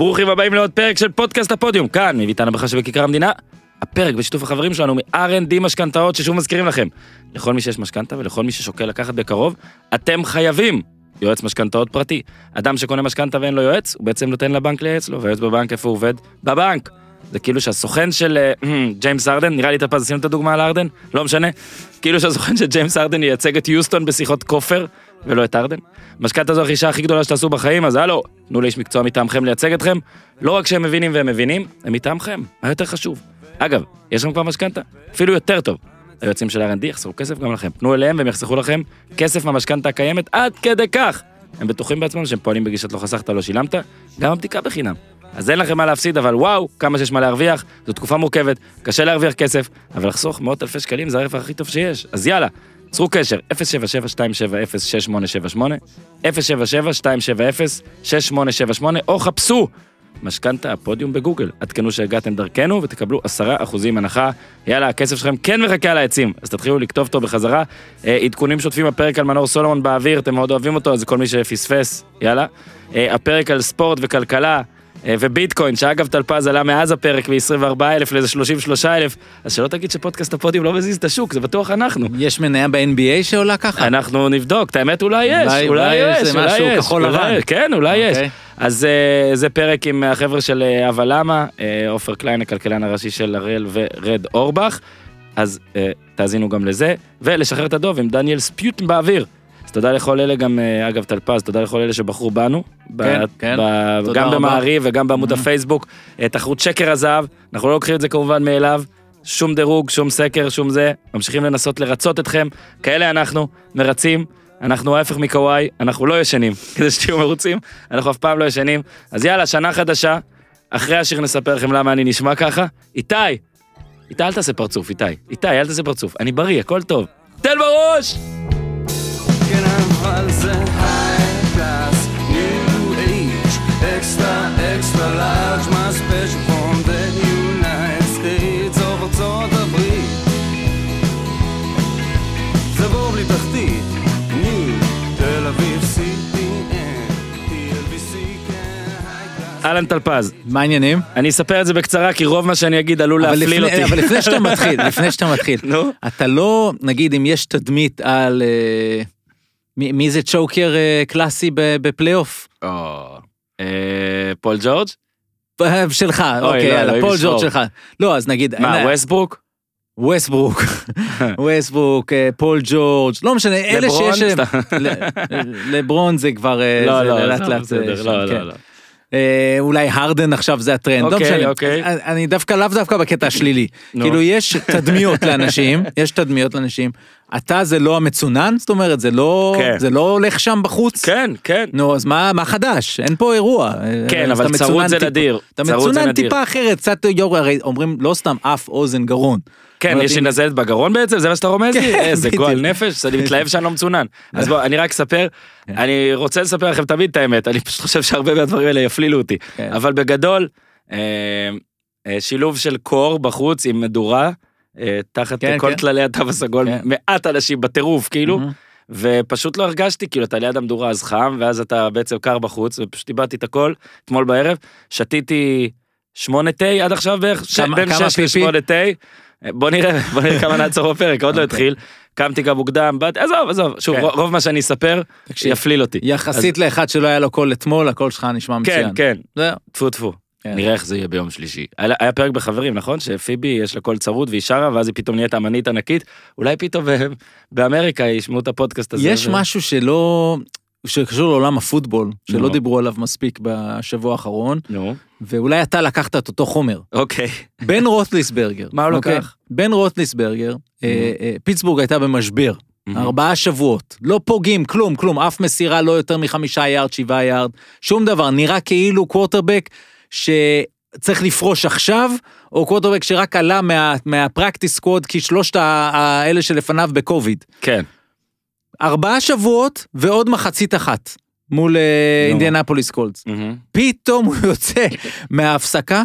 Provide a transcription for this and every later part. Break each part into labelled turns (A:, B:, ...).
A: ברוכים הבאים לעוד פרק של פודקאסט הפודיום, כאן מביתן הברכה שבכיכר המדינה. הפרק בשיתוף החברים שלנו מ-R&D משכנתאות ששוב מזכירים לכם. לכל מי שיש משכנתה ולכל מי ששוקל לקחת בקרוב, אתם חייבים יועץ משכנתאות פרטי. אדם שקונה משכנתה ואין לו יועץ, הוא בעצם נותן לבנק לייעץ לו, והיועץ בבנק איפה הוא עובד? בבנק. זה כאילו שהסוכן של אה, ג'יימס הארדן, נראה לי את הפז, עשינו את הדוגמה על הארדן? לא משנה. כאילו שהסוכן של ג'יימס הארדן ייצג את יוסטון בשיחות כופר, ולא את ארדן. משכנתה זו הרכישה הכי גדולה שתעשו בחיים, אז הלו, תנו לאיש מקצוע מטעמכם לייצג אתכם. לא רק שהם מבינים והם מבינים, הם מטעמכם, מה יותר חשוב. אגב, יש לכם כבר משכנתה? אפילו יותר טוב. היועצים של R&D יחסכו כסף גם לכם. פנו אליהם והם יחסכו לכם כסף מהמשכנתה הקיימת עד כדי כך. הם בטוחים בעצמם שהם פועלים בגישת לא חסכת, לא שילמת, גם הבדיקה בחינם. אז אין לכם מה להפסיד, אבל וואו, כמה שיש מה להרוויח, זו תקופה מורכבת, קשה להרוויח כסף, אבל לחסוך מאות אלפי שקלים זה הרווח הכי טוב שיש. אז יאללה, צרו קשר, 077-270-6878, 077-270-6878, או חפשו משכנתה הפודיום בגוגל. עדכנו שהגעתם דרכנו ותקבלו 10% הנחה. יאללה, הכסף שלכם כן מחכה על העצים, אז תתחילו לכתוב אותו בחזרה. אה, עדכונים שוטפים הפרק על מנור סולומון באוויר, אתם מאוד אוהבים אותו, אז כל מי שפספס, יאללה. אה, הפרק על ספורט וכלכלה. אה, וביטקוין, שאגב טלפז עלה מאז הפרק מ-24,000 לאיזה 33,000, אז שלא תגיד שפודקאסט הפודיום לא מזיז את השוק, זה בטוח אנחנו.
B: יש מניה ב-NBA שעולה ככה?
A: אנחנו נבדוק, את האמת אולי יש,
B: אולי-
A: אולי
B: אולי
A: יש,
B: זה
A: אולי
B: משהו
A: יש,
B: כחול לבן.
A: כן, אולי יש.
B: אוקיי.
A: אז אה, זה פרק עם החבר'ה של אה, אבל למה, עופר קליין, הכלכלן הראשי של הראל ורד אורבך, אז אה, תאזינו גם לזה, ולשחרר את הדוב עם דניאל ספיוטן באוויר. אז תודה לכל אלה גם, אה, אגב טלפז, תודה לכל אלה שבחרו בנו. ב-
B: כן, כן.
A: ב-
B: תודה
A: גם
B: רבה.
A: במעריב וגם בעמוד
B: Mhm.
A: הפייסבוק. אה, תחרות שקר הזהב, אנחנו לא לוקחים את זה כמובן מאליו. שום דירוג, שום סקר, שום זה. ממשיכים לנסות לרצות אתכם. כאלה אנחנו, מרצים. אנחנו ההפך מקוואי, אנחנו לא ישנים, כדי שתהיו מרוצים. אנחנו אף פעם לא ישנים. אז יאללה, שנה חדשה. אחרי השיר נספר לכם למה אני נשמע ככה. איתי! איתי, אל תעשה פרצוף, איתי. איתי, אל תעשה פרצוף. אני בריא, הכל טוב. תן בראש!
C: אבל זה high class, new age, extra extra large, my special from the United States of ארצות הברית. זה בור בלי תחתית, new, תל אביב CTN, TLBC high class.
A: אהלן טלפז,
B: מה העניינים?
A: אני אספר את זה בקצרה, כי רוב מה שאני אגיד עלול
B: אבל
A: להפליל
B: לפני-
A: אותי.
B: אבל לפני שאתה מתחיל, לפני שאתה מתחיל,
A: נו.
B: אתה לא, נגיד אם יש תדמית על... אה, מי זה צ'וקר אה, קלאסי בפלייאוף?
A: או, אה, פול ג'ורג'?
B: אה, שלך, אוקיי,
A: לא,
B: יאללה, פול. ג'ורג' שלך. לא, אז נגיד...
A: מה, ווסטברוק?
B: ווסטברוק, ווסטברוק, פול ג'ורג', לא משנה, אלה
A: לברון?
B: שיש...
A: סתם.
B: ל- לברון זה כבר...
A: לא, לא,
B: לאט
A: זה
B: לאט, שם,
A: לא,
B: כן.
A: לא, לא.
B: אה, אולי הרדן עכשיו זה הטרנד, לא
A: אוקיי,
B: משנה.
A: אוקיי.
B: אני- אני דווקא לאו דווקא בקטע השלילי.
A: נו.
B: כאילו יש תדמיות לאנשים, יש תדמיות לאנשים. אתה זה לא המצונן? זאת אומרת, זה לא
A: כן.
B: זה לא הולך שם בחוץ?
A: כן, כן.
B: נו, אז מה מה חדש? אין פה אירוע.
A: כן, אבל צרות זה נדיר.
B: אתה מצונן. טיפה אחרת, קצת יו"ר, הרי אומרים לא סתם אף, אוזן, גרון.
A: כן,
B: אומרת,
A: יש לי נזלת בגרון בעצם? זה מה שאתה רומז לי?
B: כן,
A: איזה
B: בדיוק.
A: גועל נפש, אני מתלהב שאני לא מצונן. אז בוא, אני רק אספר,
B: כן.
A: אני רוצה לספר לכם תמיד את האמת, אני פשוט חושב שהרבה מהדברים האלה יפלילו אותי.
B: כן.
A: אבל בגדול, אה, אה, שילוב של קור בחוץ עם מדורה, אה, תחת כל. כללי התו הסגול. מעט אנשים בטירוף, כאילו. ופשוט לא הרגשתי, כאילו, אתה ליד המדורה אז חם, ואז אתה בעצם קר בחוץ, ופשוט איבדתי את הכל אתמול בערב. שתיתי שמונה תה עד עכשיו בערך, בין שש? לשמונה תה. בוא נראה, בוא נראה כמה נעצור בפרק, עוד לא
B: אוקיי.
A: התחיל. קמתי גם מוקדם, באתי, עזוב, עזוב, שוב,
B: כן.
A: רוב- מה שאני אספר, יפליל אותי.
B: יחסית לאחד שלא היה לו קול אתמול, הקול שלך נשמע
A: כן,
B: מצוין.
A: כן,
B: זהו.
A: טפו טפו.
B: כן.
A: נראה איך זה יהיה ביום שלישי. היה היה פרק בחברים, נכון? שפיבי יש לה קול צרוד והיא שרה, ואז היא פתאום נהיית אמנית ענקית. אולי פתאום ב- באמריקה ישמעו את הפודקאסט הזה.
B: יש
A: ו-
B: משהו שלא, שקשור לעולם הפוטבול, שלא
A: נו.
B: דיברו עליו מספיק בשבוע האחרון,
A: נו,
B: ואולי אתה לקחת את אותו חומר.
A: אוקיי.
B: בן רוטליסברגר.
A: מה הוא
B: אוקיי?
A: לקח?
B: בן רוטליסברגר, אה, אה, פיטסבורג הייתה במשבר, ארבעה שבועות, לא פוגעים, כלום, כלום, אף מסירה לא יותר מחמישה יארד, שבעה יארד, שום דבר, נראה כאילו קוורטרבק שצריך לפרוש עכשיו, או קוורטרבק שרק עלה מה- מה practice squad, כי שלושת האלה שלפניו בקוביד.
A: כן.
B: ארבעה שבועות ועוד מחצית אחת מול אה. אינדיאנפוליס קולטס.
A: מהמם.
B: פתאום הוא יוצא מההפסקה,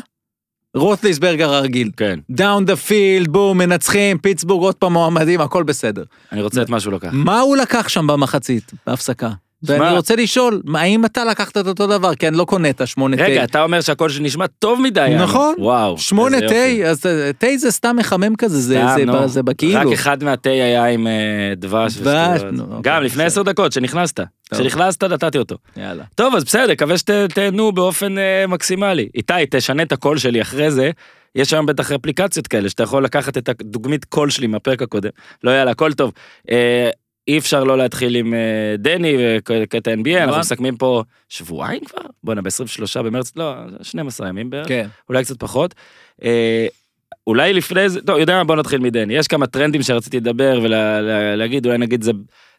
B: רוטליסברגר הרגיל.
A: כן.
B: down the field, בום, מנצחים, פיטסבורג עוד פעם מועמדים, הכל בסדר.
A: אני רוצה את מה שהוא לקח.
B: מה הוא לקח שם במחצית, בהפסקה? ואני רוצה לשאול, האם אתה לקחת את אותו דבר? כי אני לא קונה את השמונה תה.
A: רגע, אתה אומר שהקול שלי נשמע טוב מדי.
B: נכון.
A: וואו.
B: שמונה. תה, אז אה, תה זה סתם מחמם כזה, זה- בכאילו.
A: רק אחד מהתה היה עם אה, דבש.
B: דבש. נו, אוקיי,
A: גם לפני. עשר דקות, שנכנסת. כשנכנסת נתתי אותו.
B: יאללה.
A: טוב, אז בסדר, מקווה שתהנו באופן אה, מקסימלי. איתי, תשנה את הקול שלי אחרי זה. יש היום בטח אפליקציות כאלה שאתה יכול לקחת את הדוגמית קול שלי מהפרק הקודם. לא יאללה, הכל טוב. אי אפשר לא להתחיל עם אה, דני וקטע NBA, אנחנו
B: נכון.
A: מסכמים פה שבועיים כבר? בואנה, ב-23 במרץ, לא, 12 ימים בערך.
B: כן.
A: אולי קצת פחות. אה, אולי לפני זה, טוב, יודע מה, בוא נתחיל מדני. יש כמה טרנדים שרציתי לדבר ולהגיד, אולי נגיד זה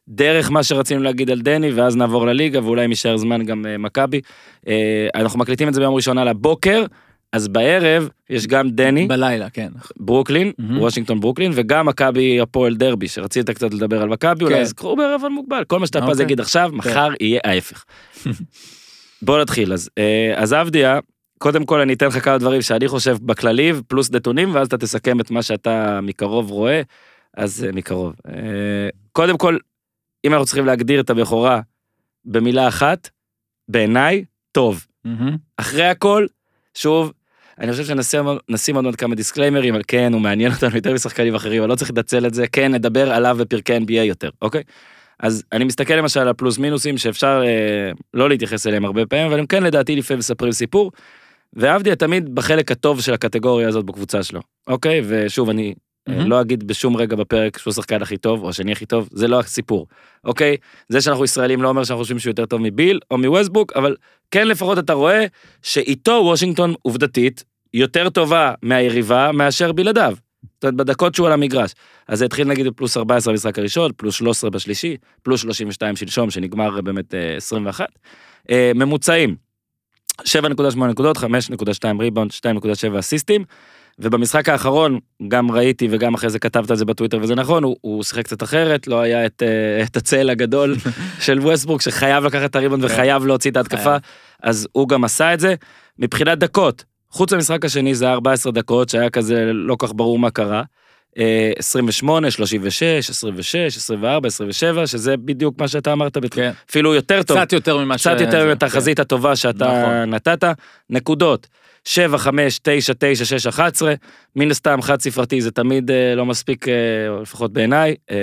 A: דרך מה שרצינו להגיד על דני, ואז נעבור לליגה, ואולי אם יישאר זמן גם אה, מכבי. אה, אנחנו מקליטים את זה ביום ראשון על הבוקר, אז בערב יש גם דני,
B: בלילה, כן.
A: ברוקלין,
B: מהמם.
A: וושינגטון ברוקלין, וגם מכבי הפועל דרבי, שרצית קצת לדבר על מכבי, אולי
B: כן.
A: אז קחו בערבון מוגבל, כל מה שאתה פז
B: אוקיי.
A: יגיד עכשיו, מחר יהיה ההפך. בוא נתחיל, אז אה, אז עבדיה, קודם כל אני אתן לך כמה דברים שאני חושב בכללי, פלוס נתונים, ואז אתה תסכם את מה שאתה מקרוב רואה, אז אה, מקרוב. אה, קודם כל, אם אנחנו צריכים להגדיר את הבכורה במילה אחת, בעיניי, טוב.
B: מהמם.
A: אחרי הכל, שוב, אני חושב שנשים נשים עוד כמה דיסקליימרים כן, הוא מעניין אותנו יותר משחקנים אחרים, אבל לא צריך לנצל את זה, כן, נדבר עליו בפרקי NBA יותר, אוקיי? אז אני מסתכל למשל על הפלוס מינוסים שאפשר אה, לא להתייחס אליהם הרבה פעמים, אבל הם כן לדעתי לפעמים מספרים סיפור, ואבדיה תמיד בחלק הטוב של הקטגוריה הזאת בקבוצה שלו, אוקיי? ושוב, אני אה,
B: מהמם.
A: לא אגיד בשום רגע בפרק שהוא השחקן הכי טוב, או השני הכי טוב, זה לא הסיפור, אוקיי? זה שאנחנו ישראלים לא אומר שאנחנו חושבים שהוא יותר טוב מביל או מווסטברוק, אבל כן לפחות אתה רואה שאיתו וושינגטון עובדתית יותר טובה מהיריבה מאשר בלעדיו. זאת אומרת, בדקות שהוא על המגרש. אז זה התחיל נגיד בפלוס 14 במשחק הראשון, פלוס 13 בשלישי, פלוס 32 שלשום, שנגמר באמת אה, 21. אה, ממוצעים, 7.8 נקודות, 5.2 ריבאונד, 2.7 אסיסטים. ובמשחק האחרון, גם ראיתי וגם אחרי זה כתבת על זה בטוויטר וזה נכון, הוא, הוא שיחק קצת אחרת, לא היה את, אה, את הצל הגדול של ווסטברוק שחייב לקחת את הריבאונד וחייב להוציא את ההתקפה,
B: חייב.
A: אז הוא גם עשה את זה. מבחינת דקות, חוץ למשחק השני זה היה 14 דקות שהיה כזה לא כך ברור מה קרה. אה, 28, 36, 26, 24, 27, שזה בדיוק מה שאתה אמרת,
B: כן.
A: אפילו יותר טוב.
B: קצת יותר ממה ש...
A: קצת יותר
B: זה,
A: מתחזית הטובה שאתה
B: נכון.
A: נתת. נקודות, 7, 5, 9, 9, 6, 11. מן הסתם חד ספרתי זה תמיד אה, לא מספיק, אה, לפחות בעיניי. אה,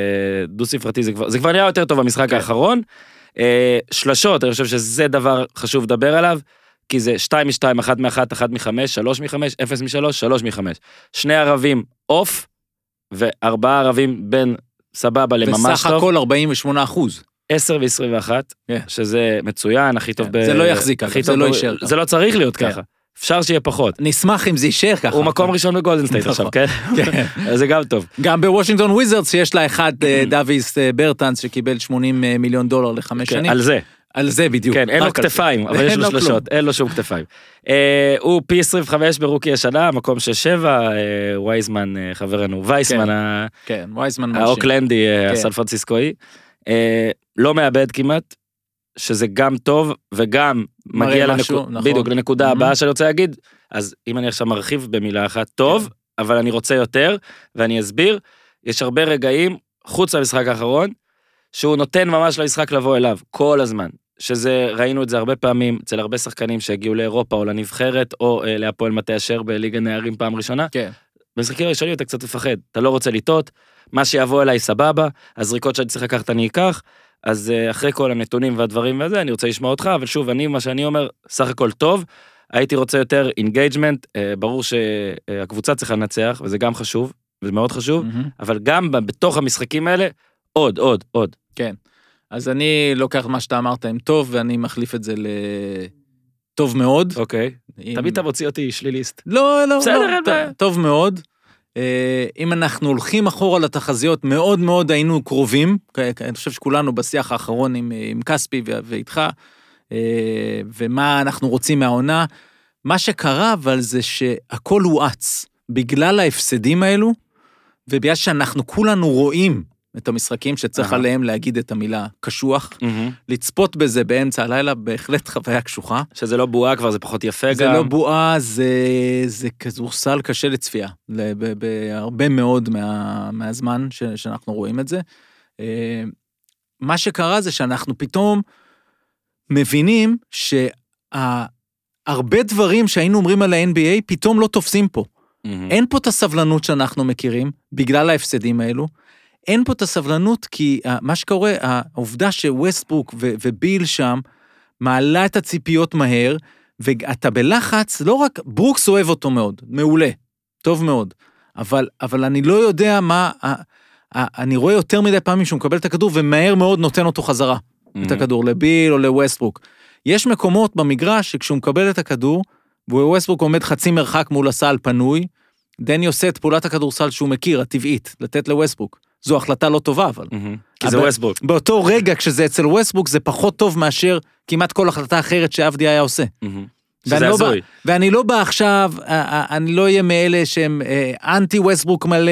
A: דו ספרתי זה כבר, זה כבר נראה יותר טוב במשחק
B: כן.
A: האחרון. אה, שלשות, אני חושב שזה דבר חשוב לדבר עליו. כי זה 2 מ-2, 1 מ-1, 1 מ-5, 3 מ-5, 0 מ-3, 3 מ-5. שני ערבים off, וארבעה ערבים בין סבבה לממש טוב.
B: הכל 48 אחוז.
A: 10 מ-21,
B: כן.
A: שזה מצוין, הכי טוב
B: כן,
A: ב...
B: זה לא יחזיק,
A: הכי
B: זה
A: טוב
B: לא
A: ב-
B: יישאר ככה.
A: זה לא צריך להיות
B: כן.
A: ככה. אפשר שיהיה פחות.
B: נשמח אם זה יישאר ככה.
A: הוא מקום ראשון בגולדן סטייט עכשיו,
B: נכון.
A: כן?
B: כן.
A: זה גם טוב.
B: גם בוושינגטון וויזרדס שיש לה אחד אה, דוויס אה, ברטנס שקיבל 80 אה, מיליון דולר לחמש
A: כן,
B: שנים.
A: על זה.
B: על זה בדיוק.
A: כן, אין לו. כתפיים, אבל יש לו. שלושות, אין לו שום כתפיים. הוא פי 25 ברוקי השנה, מקום של שבע, וייזמן, חברנו, וייסמן,
B: כן.
A: ה-
B: כן.
A: האוקלנדי. הסן פרנסיסקואי. לא מאבד כמעט, שזה גם טוב וגם מגיע
B: משהו,
A: לנקודה,
B: נכון.
A: בדיוק לנקודה
B: Mhm.
A: הבאה שאני רוצה להגיד, אז אם אני עכשיו מרחיב במילה אחת, טוב, אבל אני רוצה יותר, ואני אסביר, יש הרבה רגעים, חוץ מהמשחק האחרון, שהוא נותן ממש למשחק לבוא אליו, כל הזמן. שזה, ראינו את זה הרבה פעמים אצל הרבה שחקנים שהגיעו לאירופה או לנבחרת, או אה, להפועל מטה אשר בליגה נערים פעם ראשונה,
B: כן.
A: במשחקים הראשונים אתה קצת מפחד, אתה לא רוצה לטעות, מה שיבוא אליי סבבה, הזריקות שאני צריך לקחת אני אקח, אז אה, אחרי כל הנתונים והדברים וזה, אני רוצה לשמוע אותך, אבל שוב, אני, מה שאני אומר, סך הכל טוב, הייתי רוצה יותר engagement, ברור שהקבוצה צריכה לנצח, וזה גם חשוב, וזה מאוד חשוב,
B: מהמם.
A: אבל גם בתוך המשחקים האלה, עוד, עוד, עוד.
B: כן. אז אני לוקח מה שאתה אמרת עם טוב, ואני מחליף את זה לטוב מאוד.
A: אוקיי.
B: אם-
A: תמיד אתה מוציא אותי שליליסט.
B: לא, לא,
A: בסדר,
B: לא,
A: אין
B: ט-
A: בעיה.
B: טוב מאוד. אה, אם אנחנו הולכים אחורה לתחזיות, מאוד מאוד היינו קרובים. אני חושב שכולנו בשיח האחרון עם, עם כספי ואיתך, אה, ומה אנחנו רוצים מהעונה. מה שקרה אבל זה שהכל הואץ בגלל ההפסדים האלו, ובגלל שאנחנו כולנו רואים את המשחקים שצריך
A: אהה.
B: עליהם להגיד את המילה קשוח, לצפות בזה באמצע הלילה, בהחלט חוויה קשוחה.
A: שזה לא בועה כבר, זה פחות יפה גם.
B: זה לא בועה, זה, זה כדורסל קשה לצפייה, בהרבה מאוד מה, מהזמן ש, שאנחנו רואים את זה. אה, מה שקרה זה שאנחנו פתאום מבינים שהרבה דברים שהיינו אומרים על ה-NBA פתאום לא תופסים פה.
A: מהמם.
B: אין פה את הסבלנות שאנחנו מכירים, בגלל ההפסדים האלו. אין פה את הסבלנות כי uh, מה שקורה, העובדה שווסטברוק וביל שם, מעלה את הציפיות מהר, ואתה בלחץ, לא רק, ברוקס אוהב אותו מאוד, מעולה, טוב מאוד, אבל, אבל אני לא יודע מה, אני רואה יותר מדי פעמים שהוא מקבל את הכדור ומהר מאוד נותן אותו חזרה, את
A: מהמם.
B: הכדור לביל או לווסטברוק. יש מקומות במגרש שכשהוא מקבל את הכדור, וווסטברוק עומד חצי מרחק מול הסל פנוי, דני עושה את פעולת הכדורסל שהוא מכיר, הטבעית, לתת לווסטברוק. זו החלטה לא טובה, אבל.
A: מהמם. כי זה ווסטברוק.
B: באותו רגע, כשזה אצל ווסטברוק, זה פחות טוב מאשר כמעט כל החלטה אחרת שאבדיה היה עושה. ואני
A: שזה
B: לא
A: הזוי.
B: ואני לא בא עכשיו, אה, אה, אני לא אהיה מאלה שהם אה, אנטי ווסטברוק מלא,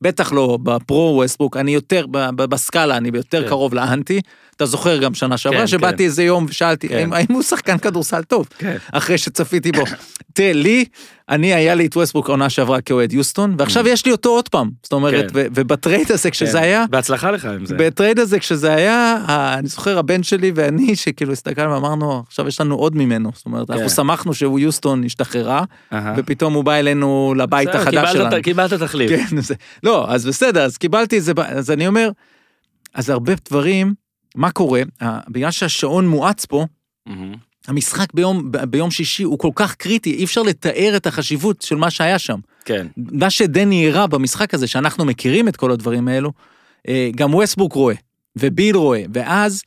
B: בטח לא בפרו ווסטברוק, אני יותר, בסקאלה, אני יותר
A: כן.
B: קרוב לאנטי. אתה זוכר גם שנה שעברה,
A: כן,
B: שבאתי
A: כן.
B: איזה יום ושאלתי,
A: כן.
B: האם הוא שחקן כדורסל טוב?
A: כן.
B: אחרי שצפיתי בו. תראה, לי, אני, היה לי את ווסטברוק העונה שעברה כאוהד יוסטון, ועכשיו יש לי אותו עוד פעם. זאת אומרת,
A: Mm. כן.
B: ובטרייד הזה, כשזה
A: כן.
B: היה,
A: בהצלחה לך עם זה.
B: בטרייד הזה כשזה היה, אני זוכר הבן שלי ואני, שכאילו הסתכלנו ואמרנו, עכשיו יש לנו עוד ממנו. זאת אומרת, אנחנו
A: כן.
B: שמחנו שהוא יוסטון השתחררה. ופתאום הוא בא אלינו לבית החדש שלנו.
A: קיבלת תחליף.
B: כן, לא, אז בסדר, אז קיבלתי את זה, אז אני אומר, אז הרבה דברים, מה קורה? בגלל שהשעון מואץ פה. המשחק ביום, ביום שישי הוא כל כך קריטי, אי אפשר לתאר את החשיבות של מה שהיה שם.
A: כן.
B: מה שדני הראה במשחק הזה, שאנחנו מכירים את כל הדברים האלו, אה, גם ווסטבוק רואה, וביל רואה, ואז,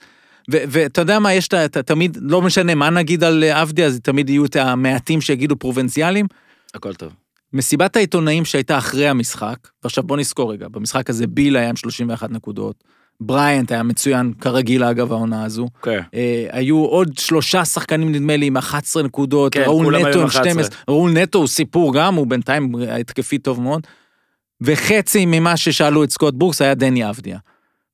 B: ואתה יודע מה, יש את תמיד, לא משנה מה נגיד על אה, עבדי, אז תמיד יהיו את המעטים שיגידו פרובינציאלים.
A: הכל טוב.
B: מסיבת העיתונאים שהייתה אחרי המשחק, ועכשיו בוא נזכור רגע, במשחק הזה ביל היה עם 31 נקודות, בריאנט היה מצוין, כרגיל אגב העונה הזו.
A: כן.
B: אה, היו עוד שלושה שחקנים נדמה לי עם 11 נקודות,
A: כן,
B: ראול נטו
A: עם
B: עם
A: 11.
B: 12, ראול נטו הוא סיפור גם, הוא בינתיים התקפי טוב מאוד. וחצי ממה ששאלו את סקוט ברוקס היה דני אבדיה.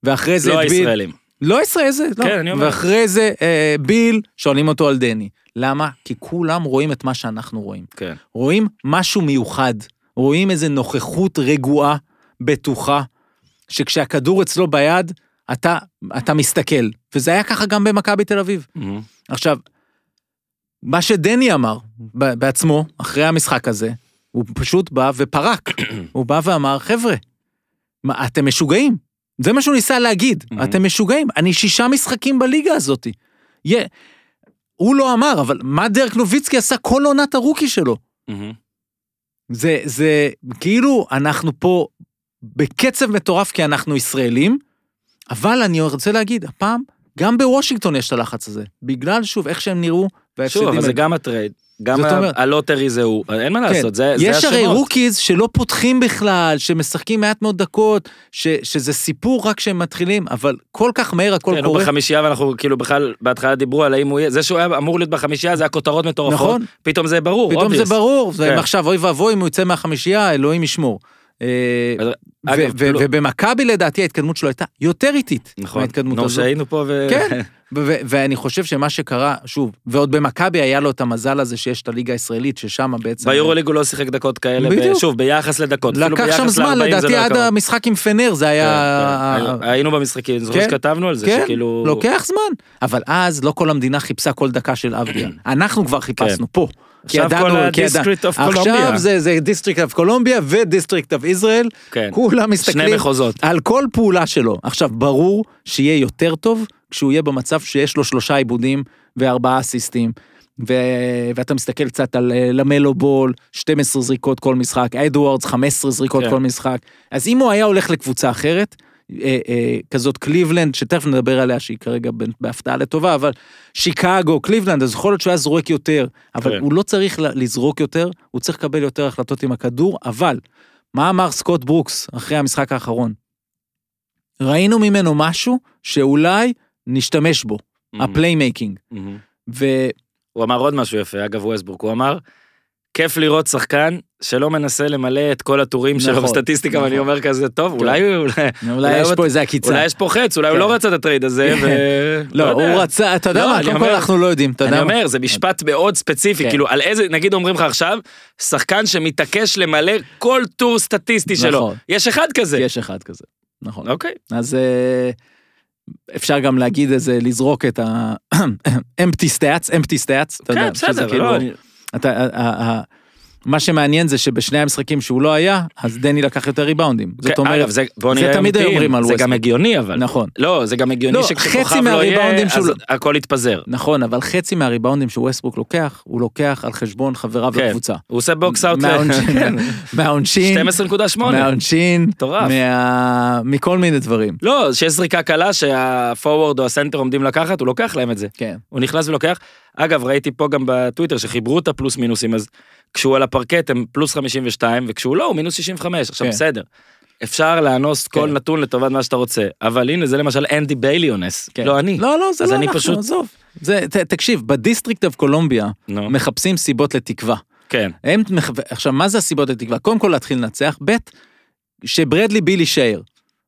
B: ואחרי זה
A: לא
B: ביל,
A: הישראלים.
B: לא ישראל זה, לא.
A: כן, אני אומר.
B: ואחרי זה אה, ביל, שואלים אותו על דני. למה? כי כולם רואים את מה שאנחנו רואים.
A: כן.
B: רואים משהו מיוחד, רואים איזו נוכחות רגועה, בטוחה, שכשהכדור אצלו ביד, אתה, אתה מסתכל. וזה היה ככה גם במכבי תל אביב.
A: מהמם.
B: עכשיו, מה שדני אמר בעצמו, אחרי המשחק הזה, הוא פשוט בא ופרק. הוא בא ואמר, חבר'ה, מה, אתם משוגעים. זה מה שהוא ניסה להגיד,
A: Mhm.
B: אתם משוגעים. אני שישה משחקים בליגה הזאת. יה- הוא לא אמר, אבל מה דרק נוביצקי עשה כל עונת הרוקי שלו?
A: מהמם.
B: זה, זה, כאילו, אנחנו פה בקצב מטורף כי אנחנו ישראלים, אבל אני רוצה להגיד, הפעם, גם בוושינגטון יש את הלחץ הזה. בגלל, שוב, איך שהם נראו.
A: שוב, אבל זה. גם הטרייד, גם
B: ה
A: lottery זה הוא, אין מה
B: כן,
A: לעשות, זה זה
B: יש הרי
A: השמות.
B: rookies שלא פותחים בכלל, שמשחקים מעט מאוד דקות, שזה סיפור רק כשהם מתחילים, אבל כל כך מהר הכל
A: כן, הוא
B: קורה.
A: בחמישייה ואנחנו כאילו בכלל בהתחלה דיברו על האם הוא יהיה, זה שהוא היה אמור להיות בחמישייה זה היה כותרות מטורפות,
B: נכון.
A: פתאום זה ברור,
B: פתאום. זה ברור, זה
A: כן.
B: עכשיו אוי ואבוי אם הוא יצא מהחמישייה, אלוהים ישמור.
A: אגב,
B: ו-
A: לא-
B: ובמכבי לדעתי ההתקדמות שלו הייתה יותר איטית
A: נכון,
B: מההתקדמות
A: נו
B: הזאת.
A: שהיינו פה ו...
B: כן. ו- ו- ואני חושב שמה שקרה, שוב, ועוד במכבי היה לו את המזל הזה שיש את הליגה הישראלית, ששם בעצם...
A: ביורוליג הוא לא שיחק דקות כאלה,
B: בדיוק.
A: שוב, ביחס לדקות,
B: לקח שם זמן,
A: ל-40 זה
B: לדעתי
A: לא
B: עד. המשחק עם פנר זה
A: כן,
B: היה...
A: כן, היינו במשחקים, זוכר
B: כן,
A: שכתבנו על זה,
B: כן,
A: שכאילו...
B: לוקח זמן. אבל אז לא כל המדינה חיפשה כל דקה של אבדיה. אנחנו כבר חיפשנו פה. כי
A: כן.
B: ידענו, כי ידע-
A: ה-District of
B: עכשיו. זה, District of Columbia ו District of ישראל.
A: כן,
B: כולם מסתכלים
A: מחוזות.
B: על כל פעולה שלו. עכשיו, ברור שיהיה יותר טוב כשהוא יהיה במצב שיש לו שלושה עיבודים וארבעה אסיסטים. ו... ואתה מסתכל קצת על אה, למלו בול, 12 זריקות כל משחק, אדוארדס 15 זריקות
A: כן.
B: כל משחק. אז אם הוא היה הולך לקבוצה אחרת, אה, אה, כזאת קליבלנד, שתכף נדבר עליה, שהיא כרגע בהפתעה לטובה, אבל שיקגו, קליבלנד, אז יכול להיות שהוא היה זורק יותר, אבל
A: כן.
B: הוא לא צריך לזרוק יותר, הוא צריך לקבל יותר החלטות עם הכדור, אבל מה אמר סקוט ברוקס אחרי המשחק האחרון? ראינו ממנו משהו שאולי נשתמש בו, ה playmaking.
A: מהמם.
B: ו...
A: הוא אמר עוד משהו יפה, אגב ווסטברוק, הוא אמר, כיף לראות שחקן שלא מנסה למלא את כל שלו
B: נכון,
A: בסטטיסטיקה, ואני
B: נכון.
A: אומר כזה, טוב,
B: כן.
A: אולי אולי-
B: אולי יש
A: הוא-
B: פה איזה עקיצה.
A: אולי יש פה חץ, אולי הוא
B: כן.
A: לא רצה את הטרייד הזה, ו...
B: לא,
A: יודע.
B: הוא רצה, אתה יודע
A: לא,
B: מה,
A: אני
B: קודם כל אנחנו לא יודעים, אתה יודע
A: אני
B: מה.
A: אומר, זה משפט מאוד ספציפי,
B: כן.
A: כאילו, על איזה, נגיד אומרים לך עכשיו, שחקן שמתעקש למלא כל טור סטטיסטי שלו.
B: נכון.
A: יש אחד כזה.
B: יש אחד כזה, נכון.
A: אוקיי.
B: אז... אה, אפשר גם להגיד איזה, לזרוק את ה... empty stats, empty stats, אתה יודע,
A: כן,
B: שזה כאילו-
A: לא, אני-
B: אתה, מה שמעניין זה שבשני המשחקים שהוא לא היה, אז דני לקח יותר ריבאונדים. זאת
A: כן,
B: אומרת,
A: אגב, זה,
B: זה תמיד היו אומרים על
A: זה
B: ווסטברוק.
A: גם הגיוני אבל.
B: נכון.
A: לא, זה גם הגיוני
B: לא,
A: שכשכוכב לא יהיה,
B: מהריבאונדים
A: אז
B: שהוא-
A: הכל יתפזר.
B: נכון, אבל חצי מהריבאונדים שווסטברוק לוקח, הוא לוקח על חשבון חבריו
A: כן.
B: לקבוצה.
A: הוא עושה box out,
B: מהעונשין,
A: כן.
B: מהעונשין,
A: 12.8.
B: מהעונשין,
A: מטורף.
B: מה- מכל מיני דברים.
A: לא, שיש זריקה קלה שהפורוורד או הסנטר עומדים לקחת, הוא לוקח להם את זה.
B: כן.
A: הוא נכנס ולוקח. אגב, ראיתי פה גם בטוויטר שחיברו את הפלוס מינוסים, אז כשהוא על הפרקט הם פלוס 52, וכשהוא לא, הוא מינוס 65. עכשיו,
B: כן.
A: בסדר. אפשר לאנוס כל
B: כן.
A: נתון לטובת מה שאתה רוצה, אבל הנה, זה למשל אנדי ביילי אונס,
B: כן.
A: לא אני.
B: לא, לא, זה לא אנחנו,
A: פשוט-
B: עזוב. זה, ת, תקשיב, ב District of Columbia
A: נו,
B: מחפשים סיבות לתקווה.
A: כן.
B: הם, עכשיו, מה זה הסיבות לתקווה? קודם כל להתחיל לנצח, ב', שבראדלי ביל יישאר.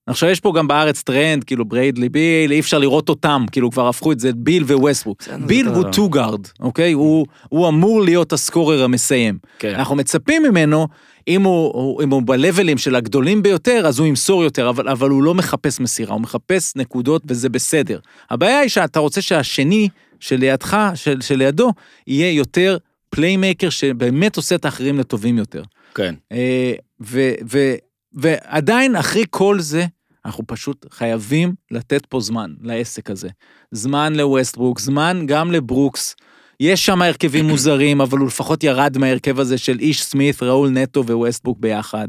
B: עכשיו יש פה גם בארץ טרנד, כאילו ברדלי ביל, אי אפשר לראות אותם, כאילו כבר הפכו את זה ביל
A: וווסטברוק.
B: ביל הוא. two guard, אוקיי? הוא, הוא אמור להיות ה scorer המסיים.
A: כן.
B: אנחנו מצפים ממנו, אם הוא, הוא- אם הוא בלבלים של הגדולים ביותר, אז הוא ימסור יותר, אבל, אבל הוא לא מחפש מסירה, הוא מחפש נקודות וזה בסדר. הבעיה היא שאתה רוצה שהשני שלידך, של, שלידו, יהיה יותר פליימייקר שבאמת עושה את האחרים לטובים יותר.
A: כן.
B: אה, ו, ו, ועדיין, אחרי כל זה, אנחנו פשוט חייבים לתת פה זמן לעסק הזה. זמן לווסטברוק, זמן גם לברוקס. יש שם הרכבים מוזרים, אבל הוא לפחות ירד מההרכב הזה של איש סמית, ראול נטו וווסטברוק ביחד.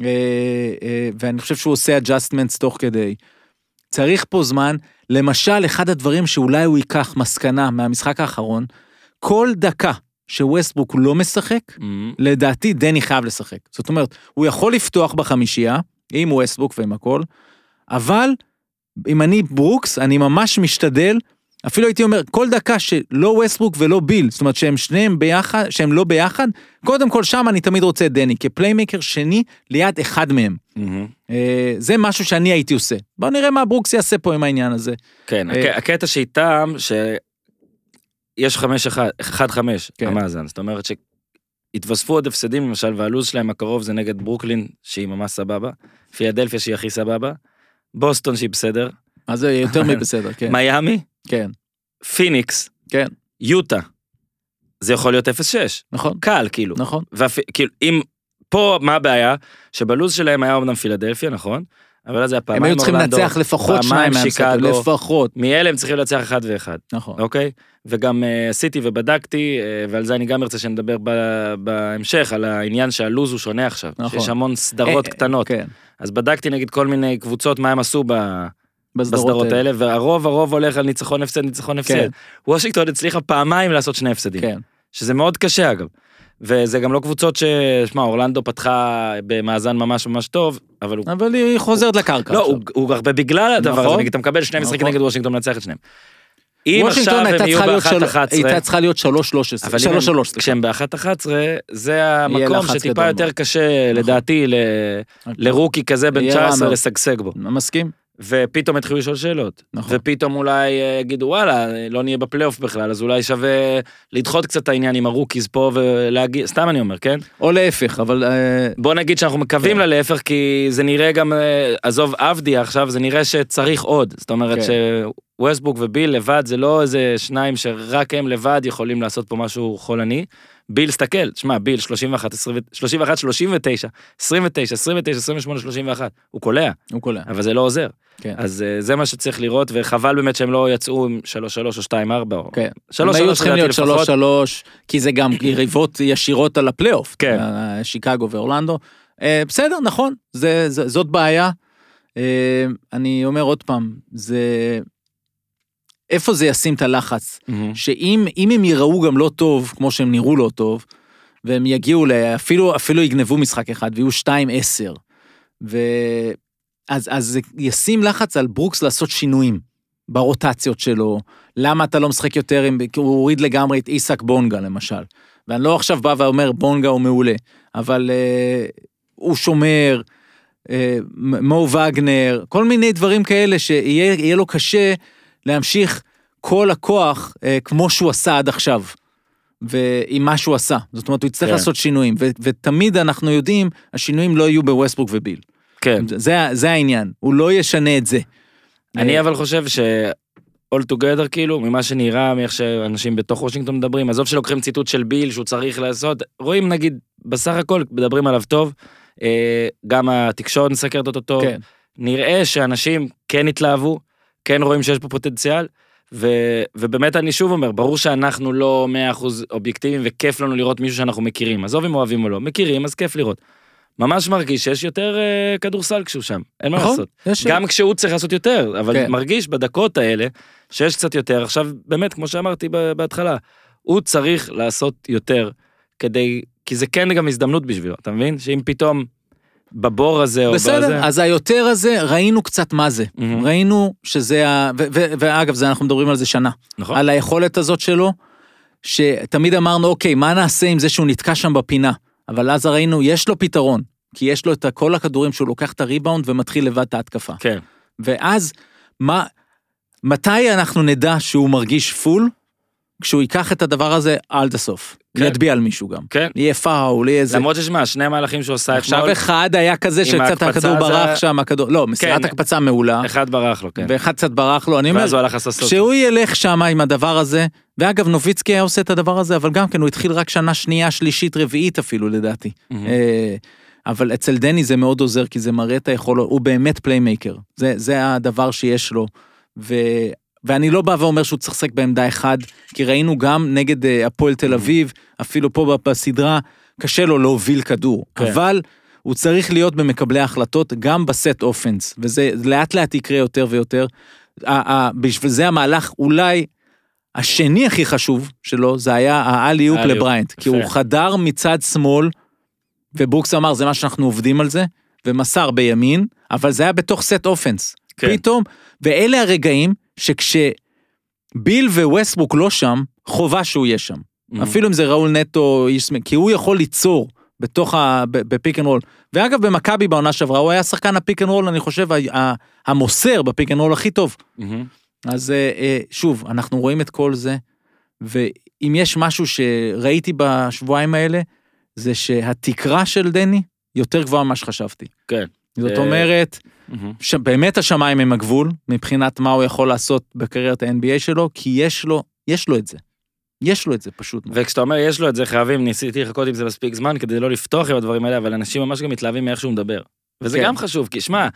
B: אה, אה, ואני חושב שהוא עושה adjustments תוך כדי. צריך פה זמן. למשל, אחד הדברים שאולי הוא ייקח מסקנה מהמשחק האחרון, כל דקה שווסטברוק לא משחק,
A: אמ,
B: לדעתי דני חייב לשחק. זאת אומרת, הוא יכול לפתוח בחמישייה, עם ווסטברוק ועם הכל, אבל אם אני ברוקס, אני ממש משתדל, אפילו הייתי אומר, כל דקה שלא ווסטברוק ולא ביל, זאת אומרת שהם שניהם ביחד, שהם לא ביחד, קודם כל שם אני תמיד רוצה את דני, כפליימקר שני ליד אחד מהם. אה, זה משהו שאני הייתי עושה. בוא נראה מה ברוקס יעשה פה עם העניין הזה.
A: כן,
B: אה,
A: הק- הקטע שאיתם, שיש חמש אחד, אחד חמש,
B: כן.
A: המאזן, זאת אומרת שהתווספו עוד הפסדים למשל, והלו"ז שלהם הקרוב זה נגד ברוקלין, שהיא ממש סבבה, פילדלפיה שהיא הכי סבבה, בוסטון שהיא בסדר,
B: אז זה יותר מבסדר, כן.
A: מיאמי,
B: כן,
A: פיניקס,
B: כן,
A: יוטה. זה יכול להיות 0-6,
B: נכון,
A: קל כאילו.
B: נכון.
A: וכאילו, אם, פה מה הבעיה? שבלו"ז שלהם היה אמנם פילדלפיה, נכון? אבל אז היה פעמיים
B: הם היו צריכים
A: אורלנדו,
B: לנצח לפחות שניים מהמשחק,
A: שיקגו.
B: לפחות.
A: מאלה הם צריכים לנצח אחד ואחד.
B: נכון.
A: אוקיי? וגם אה, עשיתי ובדקתי, אה, ועל זה אני גם ארצה שנדבר ב- בהמשך, על העניין שהלו"ז הוא שונה עכשיו.
B: נכון.
A: שיש המון סדרות
B: אה,
A: קטנות.
B: כן,
A: אז בדקתי נגיד כל מיני קבוצות, מה הם עשו ב- בסדרות האלה, והרוב הרוב הולך על ניצחון הפסד, ניצחון הפסד.
B: כן.
A: וושינגטון הצליחה פעמיים לעשות שני הפסדים.
B: כן.
A: שזה מאוד קשה אגב. וזה גם לא קבוצות ש... שמע, אורלנדו פתחה במאזן ממש ממש טוב, אבל הוא...
B: אבל היא חוזרת לקרקע.
A: לא. הוא, הוא הרבה בגלל הדבר הזה,
B: נכון.
A: נגיד אתה מקבל שני משחקים
B: נכון.
A: נגד וושינגטון, מנצח את שניהם. אם עכשיו הם יהיו
B: צריכה להיות
A: באחת
B: של-
A: אחת עשרה,
B: הייתה צריכה להיות שלוש שלוש עשרה.
A: אבל אם
B: שלוש
A: הם-
B: שלוש. סליחה.
A: כשהם באחת אחת עשרה, זה המקום שטיפה יותר. קשה,
B: נכון.
A: לדעתי, ל- לרוקי כזה בן
B: יהיה רע
A: 19
B: מאוד.
A: לשגשג בו.
B: מסכים?
A: ופתאום יתחילו לשאול שאלות.
B: נכון.
A: ופתאום אולי אה, יגידו וואלה, לא נהיה בפלייאוף בכלל, אז אולי שווה לדחות קצת את העניין עם הרוקיז פה ולהגיד, סתם אני אומר, כן?
B: או להפך, אבל... אה,
A: בוא נגיד שאנחנו מקווים
B: כן.
A: ללהפך, כי זה נראה גם, אה, עזוב עבדי עכשיו, זה נראה שצריך עוד. זאת אומרת
B: כן.
A: שווסטבוק וביל לבד זה לא איזה שניים שרק הם לבד יכולים לעשות פה משהו חולני. ביל, סתכל, שמע, ביל 31, 20, 31, 39, 29, 29, 28, 31, הוא קולע,
B: הוא קולע.
A: אבל זה לא עוזר.
B: כן.
A: אז אה, זה מה שצריך לראות, וחבל באמת שהם לא יצאו עם 3-3 או 2-4. או...
B: כן.
A: שלוש,
B: הם היו צריכים להיות שלוש
A: לפחות.
B: שלוש, כי זה גם יריבות ישירות על הפלייאוף.
A: כן.
B: אה, שיקגו ואורלנדו. אה, בסדר, נכון, זה- זה- זאת בעיה. אני אומר עוד פעם, זה... איפה זה ישים את הלחץ?
A: מהמם.
B: שאם אם הם יראו גם לא טוב, כמו שהם נראו לא טוב, והם יגיעו. אפילו, אפילו יגנבו משחק אחד ויהיו 2-10, ו... אז, אז זה ישים לחץ על ברוקס לעשות שינויים ברוטציות שלו, למה אתה לא משחק יותר עם... הוא הוריד לגמרי את איסק בונגה למשל. ואני לא עכשיו בא ואומר בונגה הוא מעולה, אבל אה, הוא שומר, אה, מו וגנר, כל מיני דברים כאלה שיהיה יהיה לו קשה להמשיך כל הכוח אה, כמו שהוא עשה עד עכשיו. ועם מה שהוא עשה. זאת אומרת, הוא יצטרך
A: כן.
B: לעשות שינויים, ו- ותמיד אנחנו יודעים, השינויים לא יהיו בווסטברוק וביל.
A: כן.
B: זה, זה העניין, הוא לא ישנה את זה.
A: אני
B: אה,
A: אבל חושב ש... all together כאילו ממה שנראה מאיך שאנשים בתוך וושינגטון מדברים עזוב שלוקחים ציטוט של ביל שהוא צריך לעשות רואים נגיד בסך הכל מדברים עליו טוב אה, גם התקשורת מסקרת אותו טוב
B: כן.
A: נראה שאנשים כן התלהבו כן רואים שיש פה פוטנציאל ו, ובאמת אני שוב אומר ברור שאנחנו לא 100% אובייקטיביים וכיף לנו לראות מישהו שאנחנו מכירים עזוב אם אוהבים או לא מכירים אז כיף לראות. ממש מרגיש שיש יותר אה, כדורסל כשהוא שם אין מה
B: נכון,
A: לעשות.
B: יש-
A: גם כשהוא צריך לעשות יותר, אבל
B: כן.
A: מרגיש בדקות האלה שיש קצת יותר. עכשיו, באמת, כמו שאמרתי בהתחלה, הוא צריך לעשות יותר כדי, כי זה כן גם הזדמנות בשבילו, אתה מבין? שאם פתאום בבור הזה או בזה...
B: בסדר, אז היותר הזה, ראינו קצת מה זה.
A: מהמם.
B: ראינו שזה ה... ו- ו- ואגב, זה אנחנו מדברים על זה שנה.
A: נכון?
B: על היכולת הזאת שלו, שתמיד אמרנו, אוקיי, מה נעשה עם זה שהוא נתקע שם בפינה? אבל אז ראינו, יש לו פתרון. כי יש לו את כל הכדורים שהוא לוקח את הריבאונד ומתחיל לבד את ההתקפה.
A: כן.
B: ואז, מה, מתי אנחנו נדע שהוא מרגיש פול? כשהוא ייקח את הדבר הזה עד הסוף.
A: כן.
B: יטביע על מישהו גם.
A: כן.
B: יהיה פאול, יהיה זה.
A: למרות ששמע, שני המהלכים שהוא עשה
B: עכשיו
A: אתמול,
B: אחד היה כזה שקצת הכדור
A: זה
B: ברח שם, הכדור, לא, מסירת
A: כן.
B: הקפצה מעולה,
A: אחד ברח לו, כן.
B: ואחד קצת ברח לו, אני אומר,
A: ואז הוא הלך לעשות.
B: כשהוא ילך שם עם הדבר הזה, ואגב נוביצקי היה עושה את הדבר הזה, אבל גם כן הוא התחיל רק שנה שנייה, שלישית, רביעית אפילו לדעתי. אה, אבל אצל דני זה מאוד עוזר, כי זה מראה את היכולות, הוא באמת פליימייקר, זה, זה הדבר שיש לו. ואני לא בא ואומר שהוא צריך לשחק בעמדה אחד, כי ראינו גם נגד אה, הפועל תל אביב, אפילו פה בסדרה, קשה לו להוביל כדור,
A: כן.
B: אבל הוא צריך להיות במקבלי ההחלטות גם ב set offense, וזה לאט לאט יקרה יותר ויותר. בשביל זה המהלך אולי השני הכי חשוב שלו, זה היה האלי-אופ, לבריינט, כי. הוא חדר מצד שמאל, וברוקס אמר זה מה שאנחנו עובדים על זה, ומסר בימין, אבל זה היה בתוך set offense.
A: כן.
B: פתאום, ואלה הרגעים שכשביל וווסטברוק לא שם, חובה שהוא יהיה שם.
A: מהמם.
B: אפילו אם זה ראול נטו, כי הוא יכול ליצור בתוך ה... בפיק אנד רול. ואגב, במכבי בעונה שעברה, הוא היה שחקן הפיק אנד רול, אני חושב, המוסר בפיק אנד רול הכי טוב.
A: מהמם.
B: אז אה, אה, שוב, אנחנו רואים את כל זה, ואם יש משהו שראיתי בשבועיים האלה, זה שהתקרה של דני יותר גבוהה ממה שחשבתי.
A: כן.
B: זאת
A: אה,
B: אומרת, ש... באמת השמיים הם הגבול, מבחינת מה הוא יכול לעשות בקריירת ה-NBA שלו, כי יש לו, יש לו את זה. יש לו את זה פשוט.
A: וכשאתה אומר יש לו את זה חייבים ניסיתי לחכות עם זה מספיק זמן כדי לא לפתוח עם הדברים האלה אבל אנשים ממש גם מתלהבים מאיך שהוא מדבר. וזה
B: כן.
A: גם חשוב כי שמע.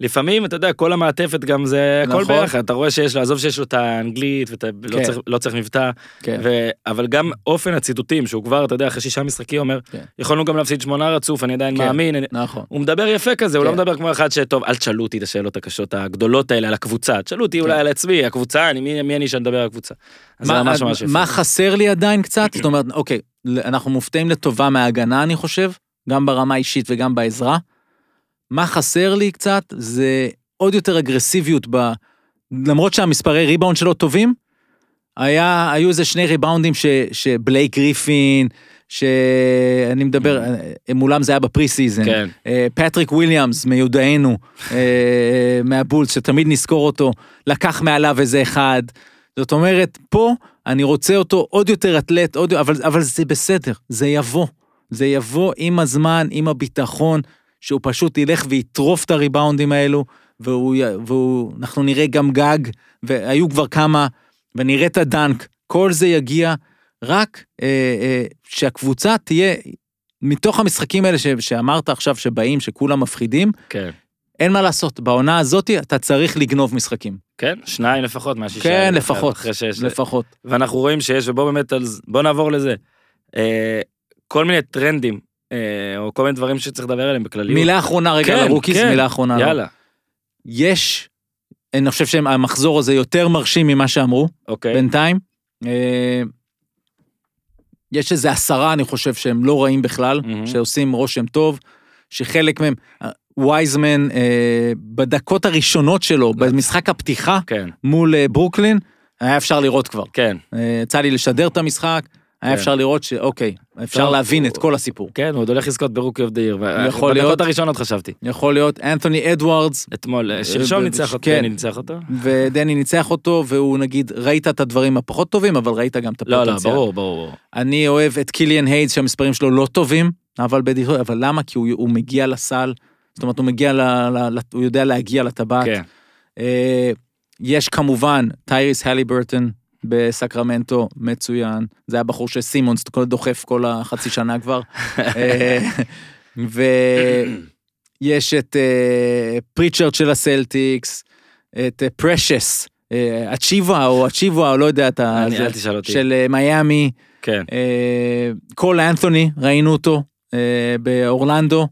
A: לפעמים אתה יודע כל המעטפת גם זה הכל
B: נכון.
A: ביחד אתה רואה שיש לו עזוב שיש לו את האנגלית ואתה לא
B: כן.
A: צריך לא צריך מבטא
B: כן.
A: ו... אבל גם אופן הציטוטים שהוא כבר אתה יודע אחרי שישה משחקים אומר
B: כן.
A: יכולנו גם להפסיד שמונה רצוף אני עדיין
B: כן.
A: מאמין אני...
B: נכון.
A: הוא מדבר יפה כזה הוא לא
B: כן.
A: מדבר כמו אחד שטוב אל תשאלו אותי את השאלות הקשות הגדולות האלה על הקבוצה תשאלו אותי
B: כן.
A: אולי על עצמי הקבוצה אני מי, מי אני שנדבר על הקבוצה.
B: מה,
A: ממש ממש.
B: מה חסר לי עדיין קצת? זאת אומרת, אוקיי, אנחנו מופתעים לטובה מההגנה, אני חושב, גם ברמה האישית וגם בעזרה. מה חסר לי קצת זה עוד יותר אגרסיביות ב... למרות שהמספרי ריבאונד שלו טובים, היה, היו איזה שני ריבאונדים ש, שבלייק גריפין, שאני מדבר, אה, מולם זה היה ב preseason.
A: כן.
B: אה, פטריק וויליאמס מיודענו, אה, מהבולס, שתמיד נזכור אותו, לקח מעליו איזה אחד. זאת אומרת, פה אני רוצה אותו עוד יותר אתלט, עוד, אבל, אבל זה בסדר, זה יבוא. זה יבוא עם הזמן, עם הביטחון, שהוא פשוט ילך ויטרוף את הריבאונדים האלו, והוא, והוא, אנחנו נראה גם גג, והיו כבר כמה, ונראה את הדנק, כל זה יגיע, רק אה, אה, שהקבוצה תהיה, מתוך המשחקים האלה ש, שאמרת עכשיו שבאים, שכולם מפחידים,
A: כן.
B: אין מה לעשות, בעונה הזאת אתה צריך לגנוב משחקים.
A: כן, שניים לפחות מהשישה.
B: כן, לפחות,
A: שיש,
B: לפחות.
A: ואנחנו רואים שיש, ובוא באמת, בוא נעבור לזה. אה, כל מיני טרנדים, או כל מיני דברים שצריך לדבר עליהם בכלליות.
B: מילה אחרונה רגע
A: כן,
B: על הרוקיס,
A: כן,
B: מילה אחרונה.
A: יאללה,
B: יש, אני חושב שהמחזור הזה יותר מרשים ממה שאמרו,
A: אוקיי.
B: בינתיים. אה, יש איזה עשרה, אני חושב, שהם לא רעים בכלל,
A: מהמם.
B: שעושים רושם טוב, שחלק מהם, אה, וייזמן, אה, בדקות הראשונות שלו, במשחק הפתיחה
A: כן,
B: מול אה, ברוקלין, היה אפשר לראות כבר.
A: כן,
B: אה, יצא לי לשדר את המשחק, היה
A: כן.
B: אפשר לראות שאוקיי, אפשר להבין את כל הסיפור.
A: כן, הוא עוד הולך לזכות ב rookie of the year.
B: יכול להיות.
A: בדקות הראשונות חשבתי.
B: יכול להיות אנתוני אדוארדס,
A: אתמול, אה, שלשום
B: ב-
A: ניצח אותו,
B: כן.
A: דני ניצח אותו.
B: ודני ניצח אותו, והוא נגיד, ראית את הדברים הפחות טובים, אבל ראית גם את
A: לא,
B: הפוטנציאל.
A: לא, ברור, ברור.
B: אני אוהב את קיליאן הייס שהמספרים שלו לא טובים, אבל אבל למה? כי הוא, מגיע לסל, זאת אומרת הוא מגיע, הוא יודע להגיע לטבעת.
A: כן,
B: אה, יש כמובן טייריס הליברטון בסקרמנטו, מצוין. זה הבחור שסימונס דוחף כל החצי שנה כבר. אה, ויש את אה, פריצ'רד של הסלטיקס, את אה, פרשס, אצ'יבה או אצ'יבה, או לא יודע, את ה...
A: אני- אל תשאל אותי.
B: של מיאמי.
A: כן.
B: קול אנתוני, ראינו אותו באורלנדו.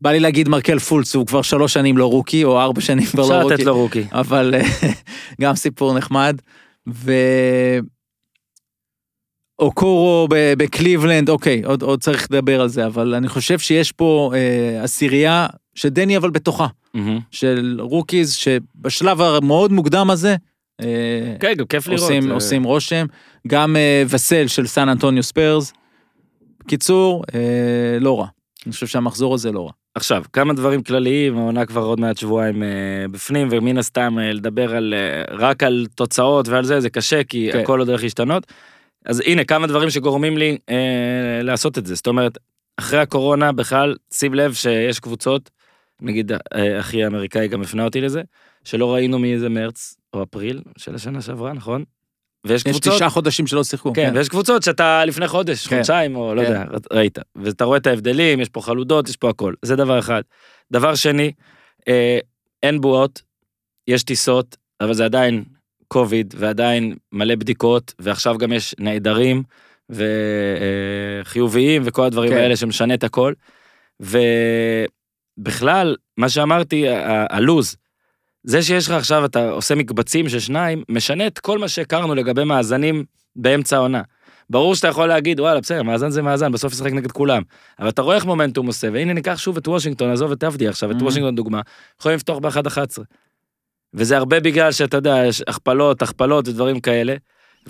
B: בא לי להגיד מרקל פולץ, הוא כבר שלוש שנים לא רוקי, או ארבע שנים כבר לא
A: אפשר
B: רוקי.
A: לתת לו רוקי.
B: אבל גם סיפור נחמד. ו... אוקורו בקליבלנד, אוקיי, עוד, עוד צריך לדבר על זה, אבל אני חושב שיש פה אה, עשירייה שדני אבל בתוכה,
A: מהמם.
B: של רוקיז שבשלב המאוד מוקדם הזה, אה,
A: כן, גם כיף לראות.
B: עושים,
A: זה-
B: עושים רושם, גם אה, וסל של סן אנטוניו ספיירס. קיצור, אה, לא רע. אני חושב שהמחזור הזה לא רע.
A: עכשיו, כמה דברים כלליים, העונה כבר עוד מעט שבועיים אה, בפנים, ומן הסתם אה, לדבר על, אה, רק על תוצאות ועל זה, זה קשה, כי
B: כן.
A: הכל עוד הולך להשתנות. אז הנה, כמה דברים שגורמים לי אה, לעשות את זה. זאת אומרת, אחרי הקורונה בכלל, שים לב שיש קבוצות, נגיד אה, אחי האמריקאי גם הפנה אותי לזה, שלא ראינו מאיזה מרץ או אפריל של השנה שעברה, נכון? ויש
B: יש
A: קבוצות...
B: תשעה חודשים שלא שיחקו.
A: כן, ויש קבוצות שאתה לפני חודש,
B: כן.
A: חודשיים, או לא
B: כן.
A: יודע, ראית. ואתה רואה את ההבדלים, יש פה חלודות, יש פה הכל. זה דבר אחד. דבר שני, אה, אין בועות, יש טיסות, אבל זה עדיין קוביד, ועדיין מלא בדיקות, ועכשיו גם יש נעדרים, וחיוביים, וכל הדברים
B: כן.
A: האלה שמשנה את הכל. ובכלל, מה שאמרתי, הלוז, זה שיש לך עכשיו, אתה עושה מקבצים של שניים, משנה את כל מה שהכרנו לגבי מאזנים באמצע העונה. ברור שאתה יכול להגיד, וואלה, בסדר, מאזן זה מאזן, בסוף ישחק נגד כולם. אבל אתה רואה איך מומנטום עושה, והנה ניקח שוב את וושינגטון, עזוב את עבדי עכשיו, את
B: Mhm.
A: וושינגטון דוגמה, יכולים לפתוח ב-1-11. וזה הרבה בגלל שאתה יודע, יש הכפלות, הכפלות ודברים כאלה.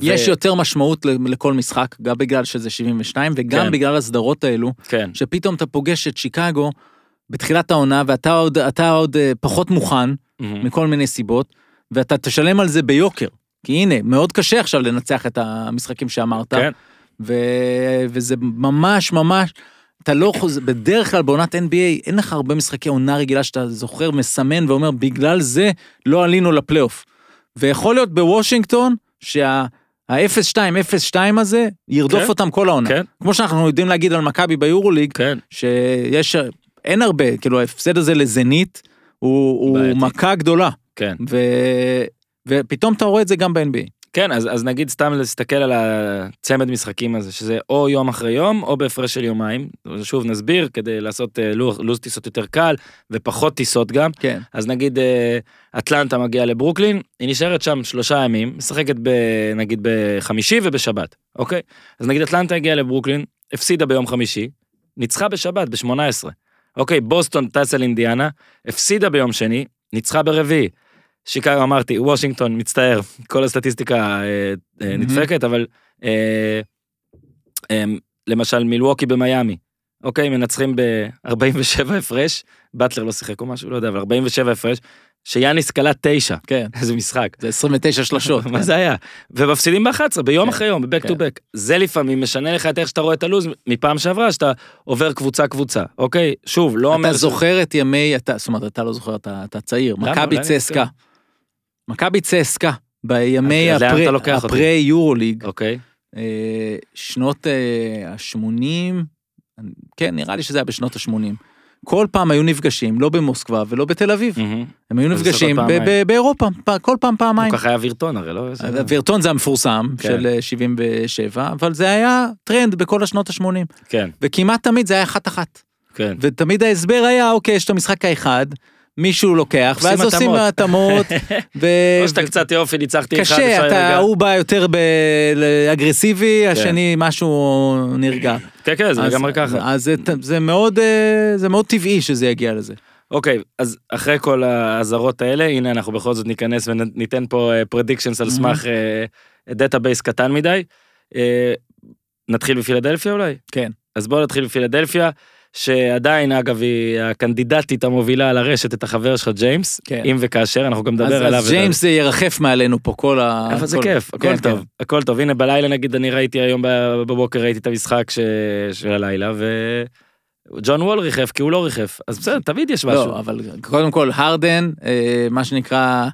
B: יש
A: ו-
B: יותר משמעות לכל משחק, גם בגלל שזה 72, וגם
A: כן.
B: בגלל הסדרות האלו,
A: כן,
B: שפתאום אתה פוגש את שיקגו בתחילת העונה, ואתה עוד, עוד אה, פחות מוכן. מכל מיני סיבות, ואתה תשלם על זה ביוקר. כי הנה, מאוד קשה עכשיו לנצח את המשחקים שאמרת.
A: כן.
B: ו... וזה ממש ממש, אתה לא חוזר, בדרך כלל בעונת NBA אין לך הרבה משחקי עונה רגילה שאתה זוכר, מסמן ואומר, בגלל זה לא עלינו לפלייאוף. ויכול להיות בוושינגטון, שה-0-2, 0-2 הזה, ירדוף
A: כן.
B: אותם כל העונה.
A: כן,
B: כמו שאנחנו יודעים להגיד על מכבי ביורוליג,
A: כן.
B: שיש, אין הרבה, כאילו ההפסד הזה לזנית, הוא, הוא
A: בעייתי.
B: מכה גדולה.
A: כן.
B: ו... ופתאום אתה רואה את זה גם ב-NBA.
A: כן, אז, אז נגיד סתם להסתכל על הצמד משחקים הזה, שזה או יום אחרי יום, או בהפרש של יומיים. שוב נסביר, כדי לעשות אה, לוח, לו"ז טיסות יותר קל, ופחות טיסות גם.
B: כן.
A: אז נגיד אה, אטלנטה מגיעה לברוקלין, היא נשארת שם שלושה ימים, משחקת ב, נגיד בחמישי ובשבת, אוקיי? אז נגיד אטלנטה הגיעה לברוקלין, הפסידה ביום חמישי, ניצחה בשבת, ב-18. אוקיי, בוסטון טסה לאינדיאנה, הפסידה ביום שני, ניצחה ברביעי. שיקגו אמרתי, וושינגטון, מצטער, כל הסטטיסטיקה אה, אה,
B: מהמם.
A: נדפקת, אבל אה, אה, למשל מילווקי במיאמי, אוקיי, מנצחים ב-47 הפרש, באטלר לא שיחק או משהו, לא יודע, אבל 47 הפרש, שיאניס קלע תשע,
B: כן.
A: איזה משחק.
B: זה 29 שלשות.
A: מה זה היה? ומפסידים ב-11, ביום
B: כן,
A: אחרי יום, to
B: כן.
A: back. זה לפעמים משנה לך את איך שאתה רואה את הלו"ז מפעם שעברה, שאתה עובר קבוצה קבוצה, אוקיי? שוב, לא אומר...
B: אתה זוכר את ימי, זאת אומרת, אתה לא זוכר, אתה, צעיר. מכבי צסקה. מכבי צסקה, בימי
A: אז לאן
B: הפרה-
A: אתה לוקח אותי?
B: הפרה יורוליג,
A: אוקיי.
B: אה, שנות ה-80, כן, נראה לי שזה היה בשנות ה-80. כל פעם היו נפגשים, לא במוסקבה ולא בתל אביב. הם היו נפגשים באירופה, כל פעם פעמיים.
A: הוא ככה היה וירטון הרי, לא?
B: וירטון זה המפורסם
A: כן.
B: של אה, 77, אבל זה היה טרנד בכל השנות ה-80.
A: כן,
B: וכמעט תמיד זה היה אחת-אחת.
A: כן.
B: ותמיד ההסבר היה, אוקיי, יש את המשחק האחד, מישהו לוקח, ואז עושים
A: התאמות.
B: התאמות. ו-
A: או שאתה קצת יופי, ניצחתי אחד,
B: קשה, אתה. הוא בא יותר באגרסיבי, השני משהו נרגע.
A: כן, כן, זה לגמרי ככה.
B: אז זה- זה מאוד, אה, זה מאוד טבעי שזה יגיע לזה.
A: אוקיי, אז אחרי כל האזהרות האלה, הנה אנחנו בכל זאת ניכנס וניתן פה פרדיקשנס על סמך database קטן מדי. אה, נתחיל בפילדלפיה אולי?
B: כן.
A: אז בואו נתחיל בפילדלפיה, שעדיין אגב היא הקנדידטית המובילה לרשת את החבר שלך ג'יימס,
B: כן.
A: אם וכאשר, אנחנו גם נדבר עליו.
B: אז ג'יימס זה ירחף מעלינו פה כל ה...
A: אבל זה
B: כל-
A: כיף,
B: כן,
A: הכל טוב,
B: כן.
A: הכל טוב. הנה בלילה נגיד אני ראיתי היום בבוקר ראיתי את המשחק ש- של הלילה ג'ון וול ריחף כי הוא לא ריחף, אז בסדר, תמיד יש משהו.
B: לא, אבל קודם כל, הרדן, אה, מה שנקרא...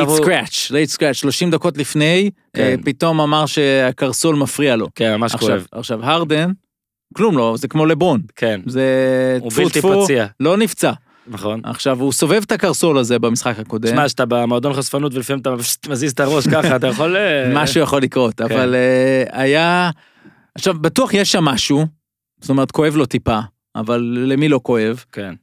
A: הוא-
B: scratch, late scratch, 30 דקות לפני,
A: כן.
B: אה, פתאום אמר שהקרסול מפריע לו.
A: כן, ממש
B: עכשיו,
A: כואב.
B: עכשיו, הרדן, כלום לא, זה כמו לברון.
A: כן,
B: זה טפו טפו. לא נפצע.
A: נכון.
B: עכשיו, הוא סובב את הקרסול הזה במשחק הקודם.
A: תשמע, שאתה במועדון חשפנות ולפעמים אתה מזיז את הראש ככה, אתה יכול... אה,
B: משהו יכול לקרות,
A: כן.
B: אבל אה, היה... עכשיו, בטוח יש שם משהו, זאת אומרת, כואב לו טיפה, אבל למי לא כואב?
A: כן.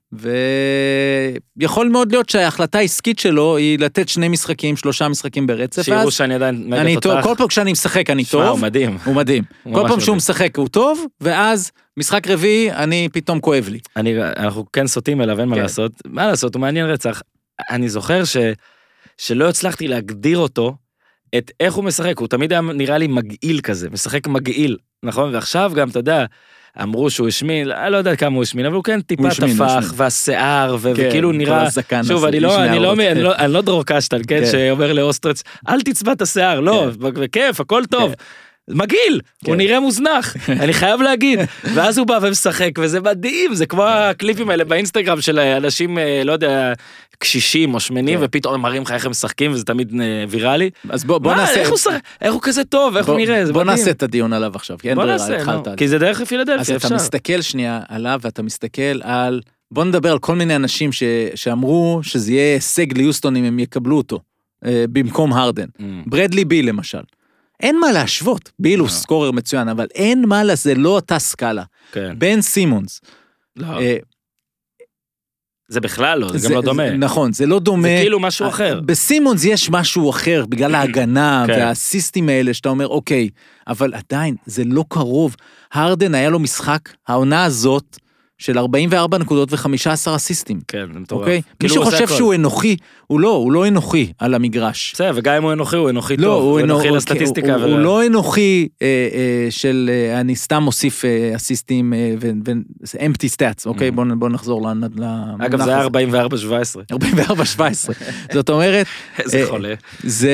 B: ויכול מאוד להיות שההחלטה העסקית שלו היא לתת שני משחקים, שלושה משחקים ברצף,
A: שיראו שאני עדיין מגה
B: אני טוב,
A: תותח.
B: כל פעם כשאני משחק אני
A: שמע, הוא
B: טוב,
A: מדהים.
B: הוא מדהים.
A: הוא
B: כל פעם שהוא. משחק הוא טוב, ואז משחק רביעי, אני פתאום כואב לי.
A: אני, אנחנו כן סוטים אליו, אין מה
B: כן.
A: לעשות. מה לעשות, הוא מעניין רצח. אני זוכר ש, שלא הצלחתי להגדיר אותו, את איך הוא משחק, הוא תמיד היה נראה לי מגעיל כזה, משחק מגעיל, נכון? ועכשיו גם, אתה יודע, אמרו שהוא השמין, אני לא יודע כמה הוא השמין, אבל הוא כן טיפה
B: הוא הוא
A: טפח. והשיער, ו-
B: כן,
A: וכאילו נראה... שוב, אני לא,
B: משני
A: אני לא, אני
B: כן.
A: לא, אני לא דרור קשטן, כן,
B: כן.
A: שאומר לאוסטרץ, אל תצבע את השיער, לא, בכיף, הכל טוב. מגעיל, הוא
B: כן.
A: נראה מוזנח, אני חייב להגיד. ואז הוא בא ומשחק, וזה מדהים, זה כמו הקליפים האלה באינסטגרם של אנשים, אה, לא יודע, קשישים או שמנים,
B: כן.
A: ופתאום הם מראים לך איך הם משחקים, וזה תמיד אה, ויראלי.
B: אז בוא, בוא
A: מה,
B: נעשה...
A: איך הוא משחק, איך הוא כזה טוב, איך
B: בוא-
A: הוא נראה, זה
B: בוא
A: מדהים.
B: נעשה את הדיון עליו עכשיו, כי אין ברירה, התחלת על
A: כי
B: זה.
A: דרך
B: אז
A: פילדלפיה,
B: אתה
A: אפשר.
B: מסתכל שנייה עליו ואתה מסתכל על... בוא נדבר על כל מיני אנשים ש... שאמרו שזה יהיה הישג ליוסטון אם הם יקבלו אותו, אה, במקום הרדן.
A: Mm,
B: ברדלי בי למשל. אין מה להשוות, ביל הוא
A: לא.
B: סקורר מצוין, אבל אין מה, לה- זה לא אותה סקאלה.
A: כן.
B: בן סימונס.
A: לא,
B: אה,
A: זה בכלל לא, זה גם לא דומה.
B: זה- נכון, זה לא דומה.
A: זה כאילו משהו אחר.
B: בסימונס יש משהו אחר, בגלל ההגנה
A: כן.
B: והאסיסטים האלה, שאתה אומר, אוקיי, אבל עדיין, זה לא קרוב. הרדן היה לו משחק, העונה הזאת, של 44 נקודות ו-15 אסיסטים,
A: כן, זה מטורף.
B: אוקיי? מי
A: כאילו
B: שחושב. שהוא אנוכי, הוא לא, הוא לא אנוכי על המגרש.
A: בסדר, וגם אם הוא אנוכי, הוא אנוכי
B: לא,
A: טוב, הוא אנוכי
B: הוא-
A: לסטטיסטיקה.
B: הוא,
A: ו-
B: הוא לא אנוכי אה, אה, של אה, אני סתם מוסיף אה, אסיסטים אה, ו-empty stats, אוקיי?
A: Mhm.
B: בוא נ- בוא נחזור למונח
A: אגב, זה היה
B: הזה.
A: 44-17.
B: 44-17. זאת אומרת,
A: איזה
B: אה,
A: חולה.
B: זה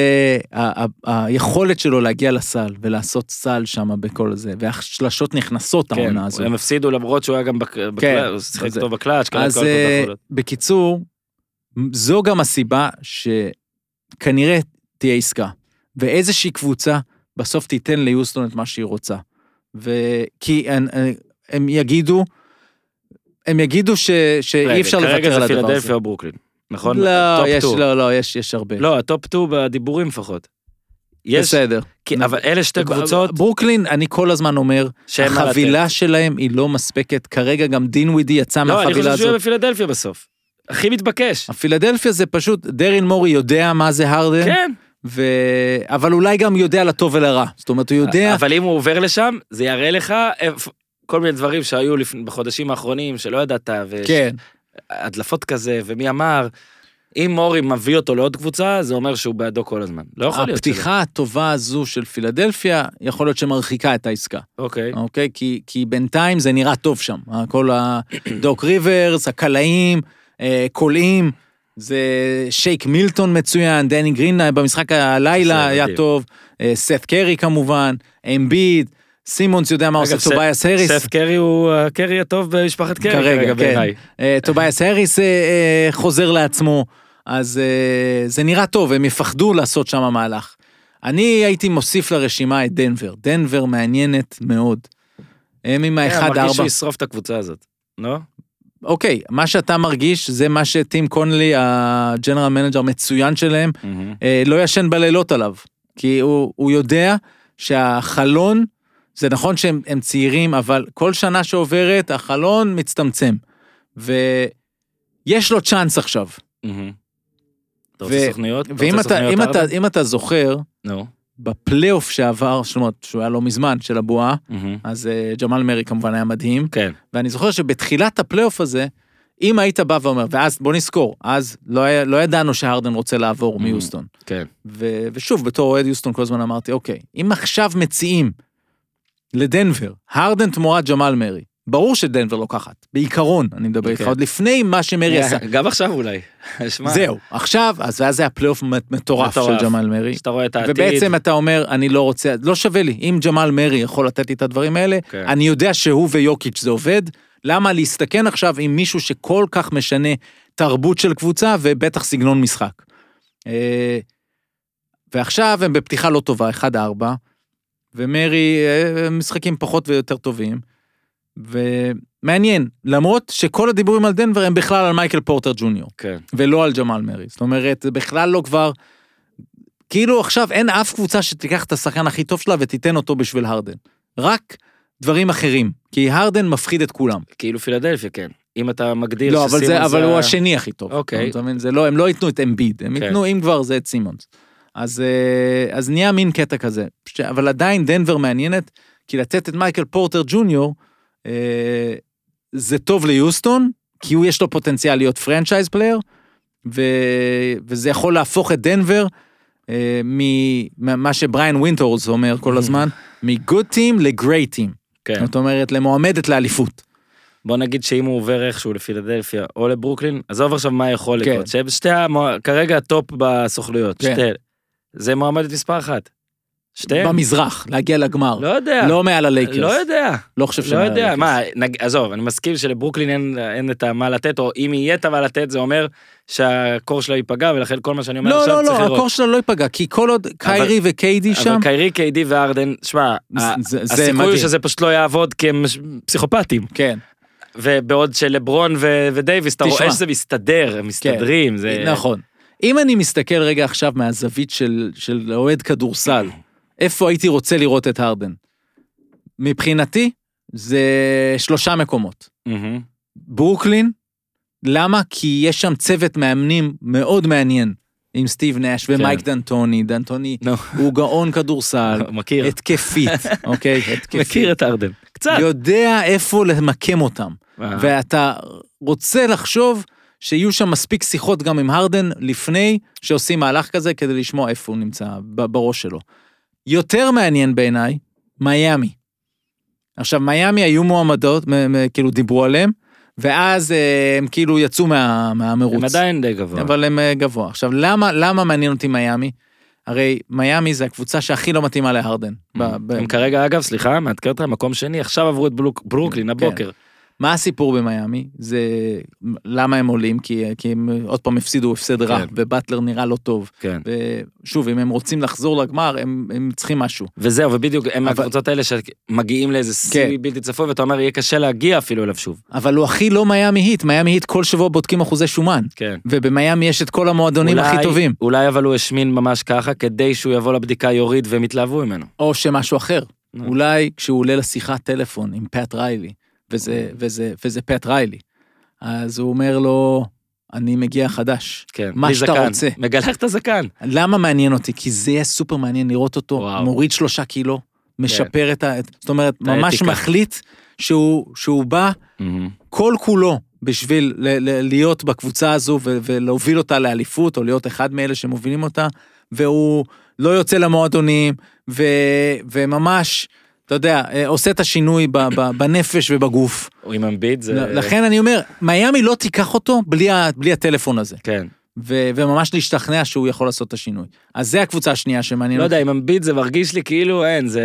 B: ה- ה- היכולת שלו להגיע לסל ולעשות סל שם בכל זה, והשלשות נכנסות
A: כן,
B: העונה הזו.
A: הם הפסידו למרות שהוא היה גם בקלאץ', הוא שיחק טוב בקלאץ',
B: אז אה. בקיצור, זו גם הסיבה שכנראה תהיה עסקה, ואיזושהי קבוצה בסוף תיתן ליוסטון את מה שהיא רוצה. וכי הם, הם יגידו, הם יגידו ש, שאי אפשר לוותר על
A: כרגע זה
B: הדבר הזה.
A: פילדלפיה או ברוקלין, נכון?
B: לא, יש. לא, לא, יש, יש הרבה.
A: לא, ה top 2 בדיבורים לפחות. יש,
B: בסדר.
A: כי- אבל אלה שתי קבוצות
B: ברוקלין, אני כל הזמן אומר. החבילה שלהם היא לא מספקת, כרגע גם דינווידי יצא
A: לא, אני
B: מהחבילה
A: חושב שהוא יהיה
B: הזאת.
A: בפילדלפיה בסוף. הכי מתבקש.
B: הפילדלפיה זה פשוט, דריל מורי יודע מה זה הרדן,
A: כן.
B: ו... אבל אולי גם יודע לטוב ולרע. זאת אומרת, הוא יודע...
A: אבל אם הוא עובר לשם, זה יראה לך כל מיני דברים שהיו לפני- בחודשים האחרונים שלא ידעת,
B: כן,
A: והדלפות כזה, ומי אמר, אם מורי מביא אותו לעוד קבוצה, זה אומר שהוא בעדו כל הזמן. לא יכול להיות שלא.
B: הפתיחה הטובה הזו של פילדלפיה, יכול להיות שמרחיקה את העסקה,
A: אוקיי.
B: אוקיי? כי, כי בינתיים זה נראה טוב שם. כל הדוק ריברס, הקלעים, אה, קולעים, זה שייק מילטון מצוין, דני גרין במשחק הלילה היה. טוב, אה, סת קרי כמובן, אמביד, סימונס יודע מה עושה, טובייס הריס.
A: סת קרי הוא הקרי הטוב במשפחת קרי
B: כרגע,
A: כרגע
B: כן.
A: בעיניי.
B: אה, טובייס האריס אה, אה, חוזר לעצמו, אז אה, זה נראה טוב, הם יפחדו לעשות שם מהלך. אני הייתי מוסיף לרשימה את דנבר, דנבר מעניינת מאוד. הם עם
A: כן,
B: ה-1-4.
A: מרגיש שהוא ישרוף את הקבוצה הזאת. לא?
B: אוקיי, מה שאתה מרגיש זה מה שטים קונלי, ה general manager מצוין שלהם, אה, לא ישן בלילות עליו. כי הוא, הוא יודע שהחלון, זה נכון שהם הם צעירים, אבל כל שנה שעוברת, החלון מצטמצם. ויש לו צ'אנס עכשיו.
A: מהמם. אתה רוצה סוכניות?
B: ואם אתה, אם, אתה? אם אתה זוכר,
A: נו.
B: בפלייאוף שעבר, זאת אומרת, שהוא היה לא מזמן, של הבועה. אז אה, ג'מאל מרי כמובן היה מדהים,
A: כן.
B: ואני זוכר שבתחילת הפלייאוף הזה, אם היית בא ואומר, ואז בוא נזכור, אז לא, היה, לא ידענו שהרדן רוצה לעבור. מיוסטון.
A: כן.
B: ו, ושוב, בתור אוהד יוסטון כל הזמן אמרתי, אוקיי, אם עכשיו מציעים לדנבר, הרדן תמורת ג'מאל מרי, ברור שדנבר לוקחת, בעיקרון, אני מדבר איתך,
A: כן.
B: עוד לפני מה שמרי עשה.
A: גם עכשיו אולי.
B: זהו, עכשיו, אז ואז זה הפלייאוף מטורף של. ג'מאל מרי.
A: שאתה רואה את העתיד.
B: ובעצם אתה אומר, אני לא רוצה, לא שווה לי, אם ג'מאל מרי יכול לתת לי את הדברים האלה,
A: כן.
B: אני יודע שהוא ויוקיץ' זה עובד, למה להסתכן עכשיו עם מישהו שכל כך משנה תרבות של קבוצה ובטח סגנון משחק. אה, ועכשיו הם בפתיחה לא טובה, 1-4, ומרי אה, משחקים פחות ויותר טובים. ומעניין, למרות שכל הדיבורים על דנבר הם בכלל על מייקל פורטר ג'וניור,
A: כן.
B: ולא על ג'מאל מרי. זאת אומרת, זה בכלל לא כבר... כאילו עכשיו אין אף קבוצה שתיקח את השחקן הכי טוב שלה ותיתן אותו בשביל הרדן. רק דברים אחרים, כי הרדן מפחיד את כולם.
A: כאילו פילדלפיה, כן. אם אתה מגדיר
B: לא, אבל,
A: שסימונס
B: זה, אבל
A: ה-
B: הוא השני הכי טוב.
A: אוקיי.
B: אתה מבין? זה לא, הם לא ייתנו את אמביד, הם
A: כן.
B: ייתנו, אם כבר, זה את סימונס. אז, אה, אז נהיה מין קטע כזה. אבל עדיין דנבר מעניינת, כי לתת את מייקל פורטר ג'וניור, זה טוב ליוסטון, כי הוא יש לו פוטנציאל להיות franchise player, ו, וזה יכול להפוך את דנבר, אה, ממה שבריין ווינטורס אומר כל הזמן, מ-good team ל-great team.
A: כן.
B: זאת אומרת, למועמדת לאליפות.
A: בוא נגיד שאם הוא עובר איכשהו לפילדלפיה או לברוקלין, עזוב עכשיו מה יכול
B: כן.
A: לקרות, שהם שתי, המוע- כרגע ה top בסוכנויות,
B: כן.
A: שתי, זה מועמדת מספר אחת. שתיהם?
B: במזרח, להגיע לגמר.
A: לא יודע.
B: לא מעל הלייקרס.
A: לא יודע.
B: לא חושב
A: לא
B: שמעל
A: יודע,
B: הלייקרס.
A: מה, נג... עזוב, אני מסכים שלברוקלין אין, אין את המה לתת, או אם יהיה את המה לתת, זה אומר שהקור שלה ייפגע, ולכן כל מה שאני אומר
B: לא,
A: עכשיו
B: לא,
A: צריך
B: לא,
A: לראות.
B: הקור שלה לא ייפגע, כי כל עוד קיירי וקיידי שם,
A: אבל קיירי, קיידי וארדן, שמע, הסיכוי הוא. שזה פשוט לא יעבוד כי הם פסיכופטים.
B: כן,
A: ובעוד שלברון ו- ודייוויס, אתה. רואה שזה מסתדר, הם מסתדרים, זה...
B: נכון. אם אני מסתכל רגע עכשיו מהזווית של, של אוהד כדורסל, איפה הייתי רוצה לראות את הרדן? מבחינתי, זה שלושה מקומות.
A: מהמם.
B: ברוקלין, למה? כי יש שם צוות מאמנים מאוד מעניין, עם סטיב נאש ומייק דנטוני, דנטוני
A: נו,
B: הוא גאון כדורסל,
A: מכיר,
B: התקפית, אוקיי? התקפית.
A: מכיר את ארדן. קצת.
B: יודע איפה למקם אותם.
A: אה,
B: ואתה רוצה לחשוב שיהיו שם מספיק שיחות גם עם הרדן לפני שעושים מהלך כזה כדי לשמוע איפה הוא נמצא בראש שלו. יותר מעניין בעיניי, מיאמי. עכשיו, מיאמי היו מועמדות, מ- מ- כאילו דיברו עליהם, ואז אה, הם כאילו יצאו מה, מהמרוץ.
A: הם עדיין די גבוה.
B: אבל הם אה, גבוה. עכשיו, למה, למה מעניין אותי מיאמי? הרי מיאמי זה הקבוצה שהכי לא מתאימה להרדן. ב- ב-
A: הם כרגע, אגב, סליחה, מעדכן אותך, מקום שני, עכשיו עברו את בלוק- ברוקלין
B: כן. מה הסיפור במיאמי? זה למה הם עולים? כי, כי הם עוד פעם הפסידו הפסד רע,
A: כן.
B: ובטלר נראה לא טוב.
A: כן.
B: ושוב, אם הם רוצים לחזור לגמר, הם, הם צריכים משהו.
A: וזהו, ובדיוק, הם
B: אבל-
A: מהקבוצות האלה שמגיעים לאיזה שיא
B: כן.
A: בלתי צפוי, ואתה אומר, יהיה קשה להגיע אפילו אליו שוב.
B: אבל הוא הכי לא מיאמי היט, מיאמי היט כל שבוע בודקים אחוזי שומן.
A: כן.
B: ובמיאמי יש את כל המועדונים
A: אולי-
B: הכי טובים.
A: אולי אבל הוא השמין ממש ככה, כדי שהוא יבוא לבדיקה, יוריד והם יתלהבו ממנו.
B: או שמשהו אחר. אולי כשהוא עולה לשיחת טלפון עם פט ריילי, וזה, וזה, וזה פט ריילי, אז הוא אומר לו, אני מגיע חדש.
A: כן.
B: מה שאתה
A: זקן.
B: רוצה.
A: מגלח את הזקן.
B: למה מעניין אותי? כי זה יהיה סופר מעניין לראות אותו,
A: וואו.
B: מוריד שלושה קילו, משפר את ה... זאת אומרת,
A: כן. את
B: ממש
A: האתיקה.
B: מחליט שהוא, שהוא בא כל כולו בשביל ל- ל- להיות בקבוצה הזו ו- ולהוביל אותה לאליפות, או להיות אחד מאלה שמובילים אותה, והוא לא יוצא למועדונים, ו- וממש, אתה יודע, אה, עושה את השינוי בנפש ובגוף.
A: או עם אמביט זה...
B: לכן אני אומר, מיאמי לא תיקח אותו בלי, בלי הטלפון הזה,
A: כן.
B: ו- וממש להשתכנע שהוא יכול לעשות את השינוי. אז זה הקבוצה השנייה שמעניין
A: לא. יודע, עם אמביט זה מרגיש לי כאילו אין, זה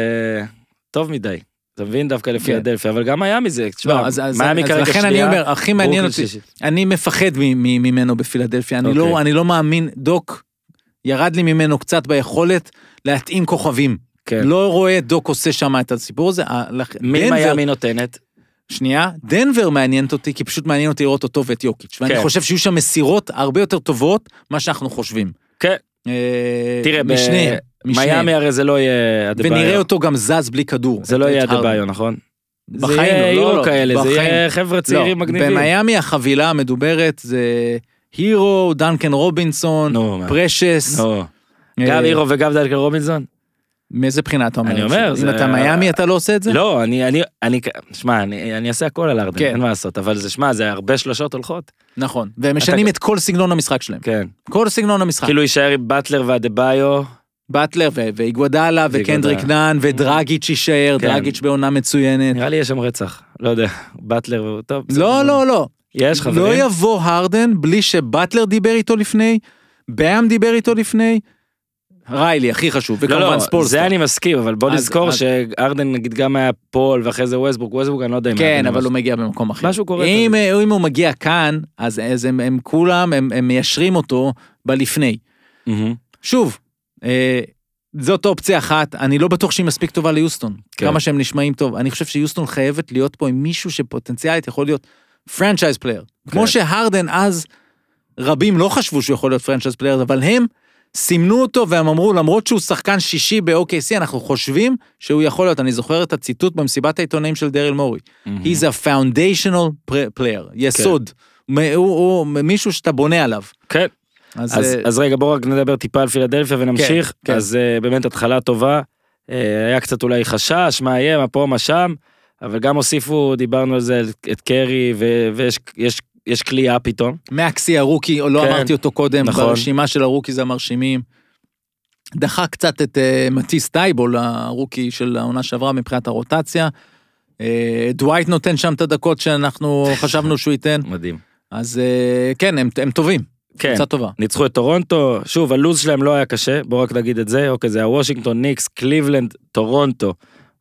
A: טוב מדי. אתה מבין? דווקא לפילדלפיה, אבל גם מיאמי זה, תשמע,
B: כן. לא, אז, אז,
A: מיאמי כרגע
B: לכן אני
A: שנייה,
B: אומר, הכי מעניין אותי,
A: שלישית.
B: אני מפחד ממנו בפילדלפיה, אני, לא,
A: אוקיי.
B: אני לא מאמין, דוק ירד לי ממנו קצת ביכולת להתאים כוכבים.
A: כן.
B: לא רואה דוק עושה שם את הסיפור הזה.
A: מי
B: דנבר-
A: מיאמי נותנת?
B: שנייה, דנבר מעניינת אותי, כי פשוט מעניין אותי לראות אותו ואת יוקיץ', ואני
A: כן.
B: חושב שיהיו שם מסירות הרבה יותר טובות ממה שאנחנו חושבים.
A: כן.
B: אה,
A: תראה,
B: משניהם.
A: מיאמי הרי זה לא יהיה אדבאיו.
B: ונראה אותו גם זז בלי כדור.
A: זה לא יהיה. אדבאיו, נכון? זה
B: בחיים
A: יהיה
B: לא, לא,
A: הירו
B: לא,
A: כאלה, זה. יהיה חבר'ה צעירים
B: לא,
A: מגניבים.
B: במיאמי החבילה המדוברת זה הירו, דנקן רובינסון. פרשס. אה,
A: גם הירו וגם דלקל רובינזון?
B: מאיזה בחינה אתה אומר?
A: אני אומר,
B: אם אתה מיאמי אתה לא עושה את זה?
A: לא, אני, אני, אני, שמע, אני, אני אעשה הכל על ארדן,
B: כן.
A: אין מה לעשות, אבל זה, שמע, זה הרבה שלושות הולכות.
B: נכון. והם משנים
A: אתה-
B: את כל סגנון המשחק שלהם.
A: כן.
B: כל סגנון המשחק.
A: כאילו יישאר עם באטלר ואדבאיו,
B: באטלר ו- ואיגוודאלה וקנדריק. נאן ודרגיץ' יישאר,
A: כן.
B: דרגיץ' בעונה מצוינת.
A: נראה לי יש שם רצח, לא יודע, באטלר, טוב.
B: לא, לא, לא.
A: יש
B: לא
A: חברים?
B: יבוא הרדן בלי שבאטלר דיבר איתו לפני, באם דיבר איתו לפני, ריילי הכי חשוב,
A: לא,
B: וכמובן
A: לא,
B: ספולסטר.
A: זה אני מסכים, אבל בוא
B: אז-
A: נזכור
B: אז-
A: שארדן נגיד גם היה פול ואחרי זה ווסטברוק, ווסטברוק אני לא יודע אם...
B: כן, אבל הוא מגיע במקום אחר.
A: משהו קורה
B: אם, אם הוא מגיע כאן, אז, אז הם, הם כולם, הם, הם מיישרים אותו בלפני.
A: מהמם.
B: שוב, אה, זאת אופציה אחת, אני לא בטוח שהיא מספיק טובה ליוסטון.
A: כן.
B: כמה שהם נשמעים טוב. אני חושב שיוסטון חייבת להיות פה עם מישהו שפוטנציאלית יכול להיות franchise player. כמו
A: כן.
B: שהרדן אז, רבים לא חשבו שהוא יכול להיות franchise player, אבל הם סימנו אותו והם אמרו, למרות שהוא שחקן שישי ב-OKC, אנחנו חושבים שהוא יכול להיות. אני זוכר את הציטוט במסיבת העיתונאים של דריל מורי.
A: מהמם.
B: He's a foundational player, יסוד.
A: כן.
B: מ- הוא, הוא מישהו שאתה בונה עליו.
A: כן,
B: אז,
A: אז,
B: אה,
A: אז רגע בואו רק נדבר טיפה על פילדלפיה ונמשיך.
B: כן.
A: אז אה, באמת התחלה טובה, אה, היה קצת אולי חשש, מה יהיה, מה פה, מה שם, אבל גם הוסיפו, דיברנו על זה, את קרי, ויש יש, כליאה פתאום.
B: מקסי ה rookie, לא
A: כן,
B: אמרתי אותו קודם,
A: נכון.
B: ברשימה של ה rookies המרשימים. דחה קצת את אה, מטיס טייבול, ה rookie של העונה שעברה מבחינת הרוטציה. אה, דווייט נותן שם את הדקות שאנחנו חשבנו שהוא ייתן.
A: מדהים.
B: אז אה, כן, הם, הם טובים,
A: כן,
B: קבוצה טובה.
A: ניצחו את טורונטו, שוב, הלו"ז שלהם לא היה קשה, בואו רק נגיד את זה, אוקיי, זה היה וושינגטון, ניקס, קליבלנד, טורונטו,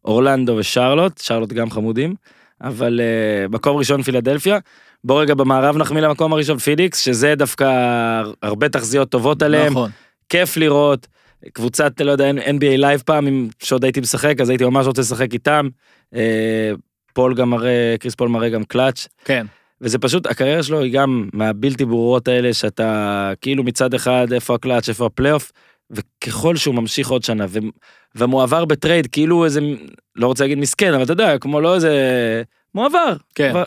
A: אורלנדו ושרלוט, שרלוט גם חמודים, אבל uh, מקום ראשון פילדלפיה. בואו רגע במערב נחמיא למקום הראשון פיניקס, שזה דווקא הרבה תחזיות טובות עליהם,
B: נכון.
A: כיף לראות, קבוצת, לא יודע, NBA Live פעם, אם שעוד הייתי משחק, אז הייתי ממש רוצה לשחק איתם. אה, פול גם מראה, קריס פול מראה גם קלאץ'.
B: כן.
A: וזה פשוט, הקריירה שלו היא גם מהבלתי ברורות האלה, שאתה כאילו מצד אחד איפה הקלאץ', איפה הפלייאוף, וככל שהוא ממשיך עוד שנה, ו- ומועבר ב trade, כאילו איזה, לא רוצה להגיד מסכן, אבל אתה יודע, כמו לא איזה, מועבר.
B: כן.
A: כבר-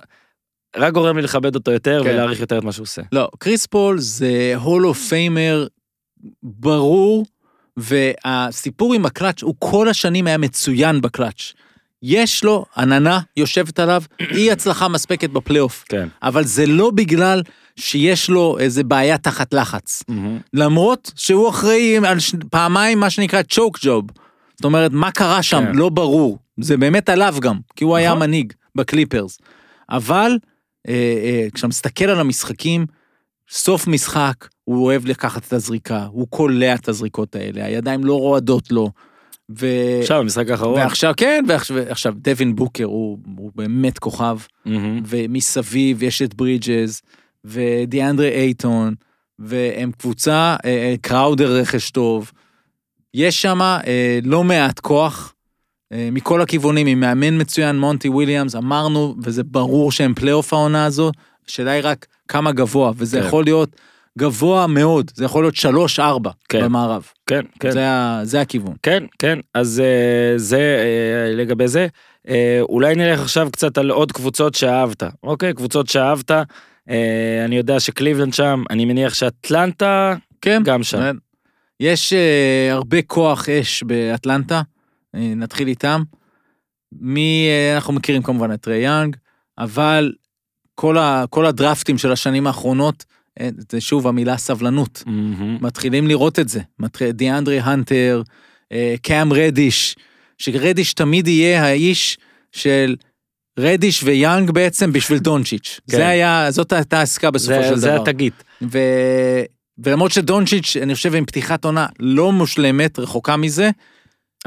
A: רק גורם לי לכבד אותו יותר
B: כן.
A: ולהעריך יותר את מה שהוא עושה.
B: לא, קריס פול זה Hall of Famer ברור, והסיפור עם הקלאץ', הוא כל השנים היה מצוין בקלאץ'. יש לו עננה יושבת עליו, אי הצלחה מספקת בפלייאוף.
A: כן.
B: אבל זה לא בגלל שיש לו איזה בעיה תחת לחץ. למרות שהוא אחראי על ש... פעמיים מה שנקרא צ'וק ג'וב. זאת אומרת, מה קרה שם?
A: כן.
B: לא ברור. זה באמת עליו גם, כי הוא היה
A: נכון.
B: מנהיג בקליפרס. אבל כשאתה מסתכל על המשחקים, סוף משחק, הוא אוהב לקחת את הזריקה, הוא קולע את הזריקות האלה, הידיים לא רועדות לו. ו...
A: עכשיו, המשחק האחרון.
B: ועכשיו, כן, ועכשיו, ועכשיו דווין בוקר הוא, הוא באמת כוכב,
A: מהמם.
B: ומסביב יש את ברידג'ז, ודיאנדרה אייטון, והם קבוצה, אה, אה, קראודר רכש טוב. יש שם אה, לא מעט כוח, אה, מכל הכיוונים, עם מאמן מצוין, מונטי וויליאמס, אמרנו, וזה ברור שהם פלייאוף העונה הזו, השאלה היא רק כמה גבוה, וזה
A: כן.
B: יכול להיות גבוה מאוד, זה יכול להיות 3-4
A: כן.
B: במערב.
A: כן, כן.
B: זה, זה הכיוון.
A: כן, כן, אז אה, זה אה, לגבי זה. אה, אולי נלך עכשיו קצת על עוד קבוצות שאהבת. אוקיי, קבוצות שאהבת. אה, אני יודע שקליבלנד שם, אני מניח שאטלנטה
B: כן,
A: גם שם.
B: יש אה, הרבה כוח אש באטלנטה, אה, נתחיל איתם. מי, אה, אנחנו מכירים כמובן את ריי יאנג, אבל כל, ה, כל הדרפטים של השנים האחרונות, אה, זה שוב המילה סבלנות.
A: מהמם.
B: מתחילים לראות את זה. מתחיל- דיאנדרי הנטר, אה, קאם רדיש, שרדיש תמיד יהיה האיש של רדיש ויאנג בעצם בשביל דונצ'יץ'.
A: כן.
B: זה היה, זאת הייתה העסקה בסופו
A: זה-
B: של
A: זה
B: דבר.
A: התגית.
B: ו... ולמרות שדונצ'יץ', אני חושב עם פתיחת עונה לא מושלמת, רחוקה מזה,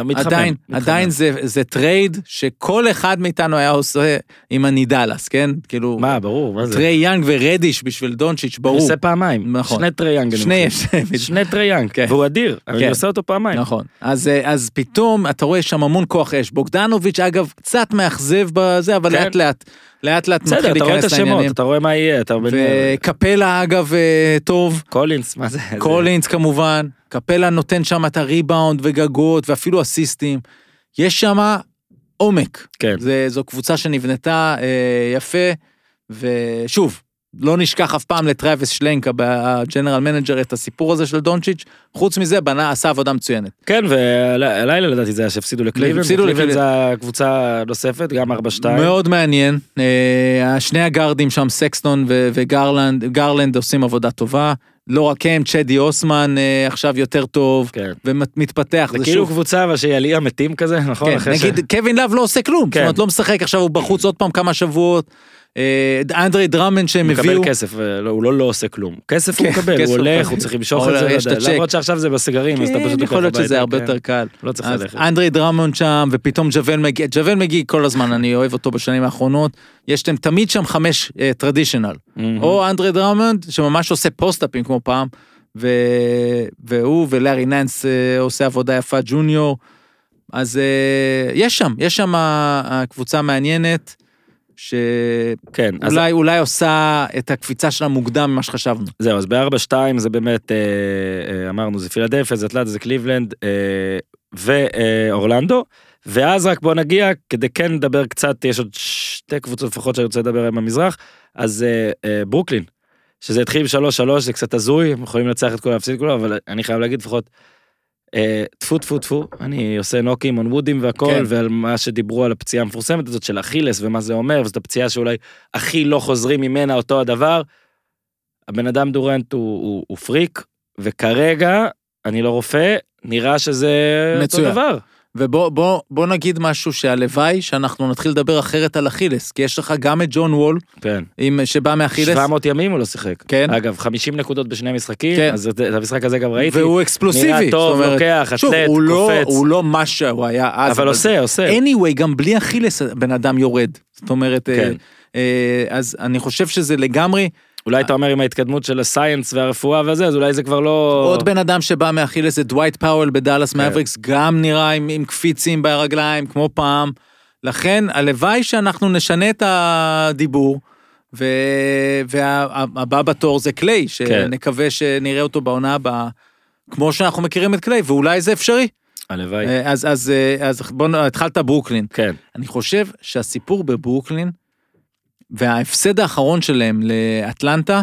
A: מתחמם,
B: עדיין,
A: מתחמם.
B: עדיין זה, זה trade שכל אחד מאיתנו היה עושה עם הנידלס, כן? כאילו,
A: מה, ברור, מה זה?
B: טריי יאנג ורדיש בשביל דונצ'יץ',
A: אני
B: ברור.
A: עושה פעמיים.
B: נכון.
A: שני טריי יאנג. אני
B: שני
A: שני טריי יאנג.
B: כן.
A: והוא אדיר, אבל אני
B: כן.
A: עושה אותו פעמיים.
B: נכון. אז, אה, אז פתאום אתה רואה שם המון כוח אש. בוגדנוביץ', אגב, קצת מאכזב בזה, אבל
A: כן.
B: לאט לאט, לאט לאט
A: בסדר,
B: מתחיל
A: אתה רואה את
B: להיכנס
A: השמות,
B: לעניינים.
A: אתה רואה מה יהיה, אתה...
B: וקפלה, אגב, אה, טוב.
A: קולינס, מה זה?
B: קולינס כמובן, קפלה נותן שם את הריבאונד וגגות ואפילו אסיסטים. יש שם עומק.
A: כן.
B: זה, זו קבוצה שנבנתה אה, יפה, ושוב, לא נשכח אף פעם לטראביס שלנק, ה general manager, את הסיפור הזה של דונצ'יץ', חוץ מזה בנה, עשה עבודה מצוינת.
A: כן, והלילה לדעתי זה היה שהפסידו לקליבלנד,
B: הפסידו לקליבלנד.
A: זה הקבוצה נוספת, גם 4-2.
B: מאוד מעניין, אה, שני הגארדים שם, סקסטון וגרלנד, גרלנד עושים עבודה טובה, לא רק הם, צ'די אוסמן אה, עכשיו יותר טוב,
A: כן.
B: ומתפתח.
A: זה כאילו קבוצה אבל שהיא על אי המתים כזה, נכון?
B: כן,
A: אחרי ש-
B: נגיד קווין לאב לא עושה כלום,
A: כן.
B: זאת אומרת לא משחק, עכשיו הוא בחוץ עוד פעם כמה שבועות. אה, אנדרי דרמן שהם
A: הוא
B: הביאו,
A: מקבל כסף, ולא- הוא לא לא עושה כלום. כסף הוא
B: כן,
A: מקבל, הוא
B: הוא
A: הולך. הוא צריך למשוך את זה, לא. למרות שעכשיו זה בסגרים, אז אתה
B: כן,
A: פשוט
B: יכול להיות שזה הרבה
A: כן.
B: יותר קל.
A: לא צריך ללכת.
B: אנדרי דרמון שם, ופתאום ג'וול מגי, ג'וול מגי כל הזמן, אני אוהב אותו בשנים האחרונות. יש להם תמיד שם חמש טרדישיונל.
A: מהמם.
B: או אנדרי דרמונד, שממש עושה פוסט-אפים כמו פעם, ו... והוא ולארי ננס אה, עושה עבודה יפה, ג'וניור. אז אה, יש שם, יש שם אה, אה, קבוצה מעניינת, שאולי
A: כן, אז
B: אולי עושה את הקפיצה שלה מוקדם ממה שחשבנו.
A: זהו, אז ב-4-2 זה באמת, אה, אה, אמרנו, זה פילדלפיה, זה אטלנטה, זה קליבלנד אה, ואורלנדו. ואז רק בוא נגיע, כדי כן לדבר קצת, יש עוד שתי קבוצות לפחות שאני רוצה לדבר עליהן במזרח, אז אה, אה, ברוקלין, שזה התחיל ב-3-3, זה קצת הזוי, הם יכולים לנצח את כולם, להפסיד את כולם, אבל אני חייב להגיד לפחות, אה, טפו טפו טפו, אני עושה נוקים און וודים והכל,
B: כן.
A: ועל מה שדיברו על הפציעה המפורסמת הזאת של אכילס ומה זה אומר, וזאת הפציעה שאולי הכי לא חוזרים ממנה אותו הדבר. הבן אדם דורנט הוא, הוא, הוא פריק, וכרגע, אני לא רופא, נראה שזה
B: מצוין.
A: אותו דבר.
B: ובוא בוא, בוא נגיד משהו שהלוואי שאנחנו נתחיל לדבר אחרת על אכילס, כי יש לך גם את ג'ון וול,
A: כן.
B: עם, שבא מאכילס,
A: 700 ימים הוא לא שיחק.
B: כן.
A: אגב, 50 נקודות בשני משחקים,
B: כן.
A: אז את המשחק הזה גם ראיתי.
B: והוא אקספלוסיבי.
A: נראה טוב,
B: אומרת,
A: לוקח,
B: שוב,
A: אתלט,
B: הוא לא,
A: קופץ.
B: הוא לא מה שהוא היה אז.
A: אבל עושה, עושה.
B: anyway, גם בלי אכילס בן אדם יורד. זאת אומרת,
A: כן.
B: אה, אה, אז אני חושב שזה לגמרי,
A: אולי אתה אומר עם ההתקדמות של ה science והרפואה וזה, אז אולי זה כבר לא...
B: עוד בן אדם שבא מאכילס זה דווייט פאוול בדאלאס
A: כן.
B: מאבריקס, גם נראה עם, עם קפיצים ברגליים, כמו פעם. לכן, הלוואי שאנחנו נשנה את הדיבור, והבא בתור זה קליי, שנקווה שנראה אותו בעונה הבאה, כמו שאנחנו מכירים את קליי, ואולי זה אפשרי.
A: הלוואי.
B: אה, אז, אז, אה, אז בוא, התחלת ברוקלין.
A: כן.
B: אני חושב שהסיפור בברוקלין, וההפסד האחרון שלהם לאטלנטה,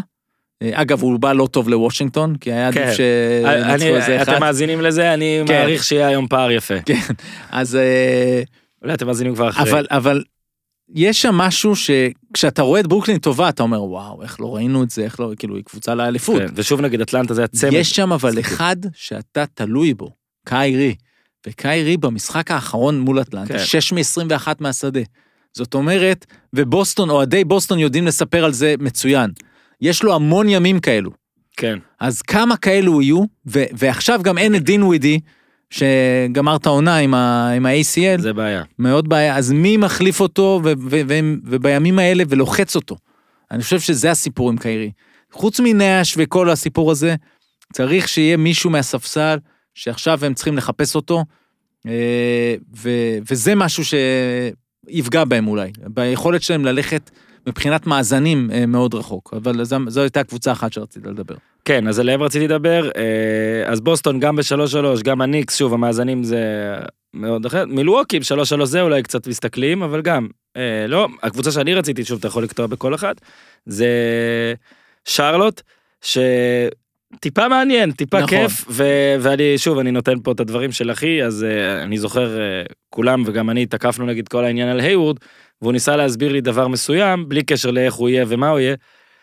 B: אה, אגב, הוא בא לא טוב לוושינגטון, כי היה
A: כן.
B: עדיף שינצחו
A: אני-
B: איזה אחד.
A: אתם מאזינים לזה, אני
B: כן.
A: מעריך שיהיה היום פער יפה.
B: כן, אז... אה,
A: אולי אתם מאזינים כבר אחרי.
B: אבל, אבל יש שם משהו שכשאתה רואה את ברוקלין טובה, אתה אומר, וואו, איך לא ראינו את זה, איך לא, כאילו, היא קבוצה לאליפות.
A: כן, ושוב נגיד אטלנטה זה הצמד.
B: יש שם אבל. אחד שאתה תלוי בו, קיירי. וקיירי במשחק האחרון מול אטלנטה,
A: כן.
B: 6 מ-21 מהשדה. זאת אומרת, ובוסטון, אוהדי בוסטון יודעים לספר על זה מצוין. יש לו המון ימים כאלו.
A: כן.
B: אז כמה כאלו יהיו, ו- ועכשיו גם אין את דין ווידי, שגמר את העונה עם, ה- עם ה-ACL,
A: זה בעיה.
B: מאוד בעיה, אז מי מחליף אותו ו- ו- ו- ובימים האלה ולוחץ אותו? אני חושב שזה הסיפור עם קיירי. חוץ מנאש וכל הסיפור הזה, צריך שיהיה מישהו מהספסל שעכשיו הם צריכים לחפש אותו, אה, ו- וזה משהו שיפגע בהם אולי, ביכולת שלהם ללכת מבחינת מאזנים אה, מאוד רחוק, אבל זו, זו הייתה קבוצה אחת שרציתי לדבר.
A: כן, אז עליהם רציתי לדבר. אה, אז בוסטון גם ב-3-3, גם הניקס, שוב, המאזנים זה מאוד אחר. מילווקי ב-3-3 זה אולי קצת מסתכלים, אבל גם, אה, לא, הקבוצה שאני רציתי, שוב, אתה יכול לקטוע בכל אחת, זה שרלוט, שטיפה מעניין, טיפה
B: נכון.
A: כיף, ו- ואני, שוב, אני נותן פה את הדברים של אחי, אז אה, אני זוכר, אה, כולם וגם אני תקפנו נגיד כל העניין על היוורד, והוא ניסה להסביר לי דבר מסוים, בלי קשר לאיך הוא יהיה ומה הוא יהיה,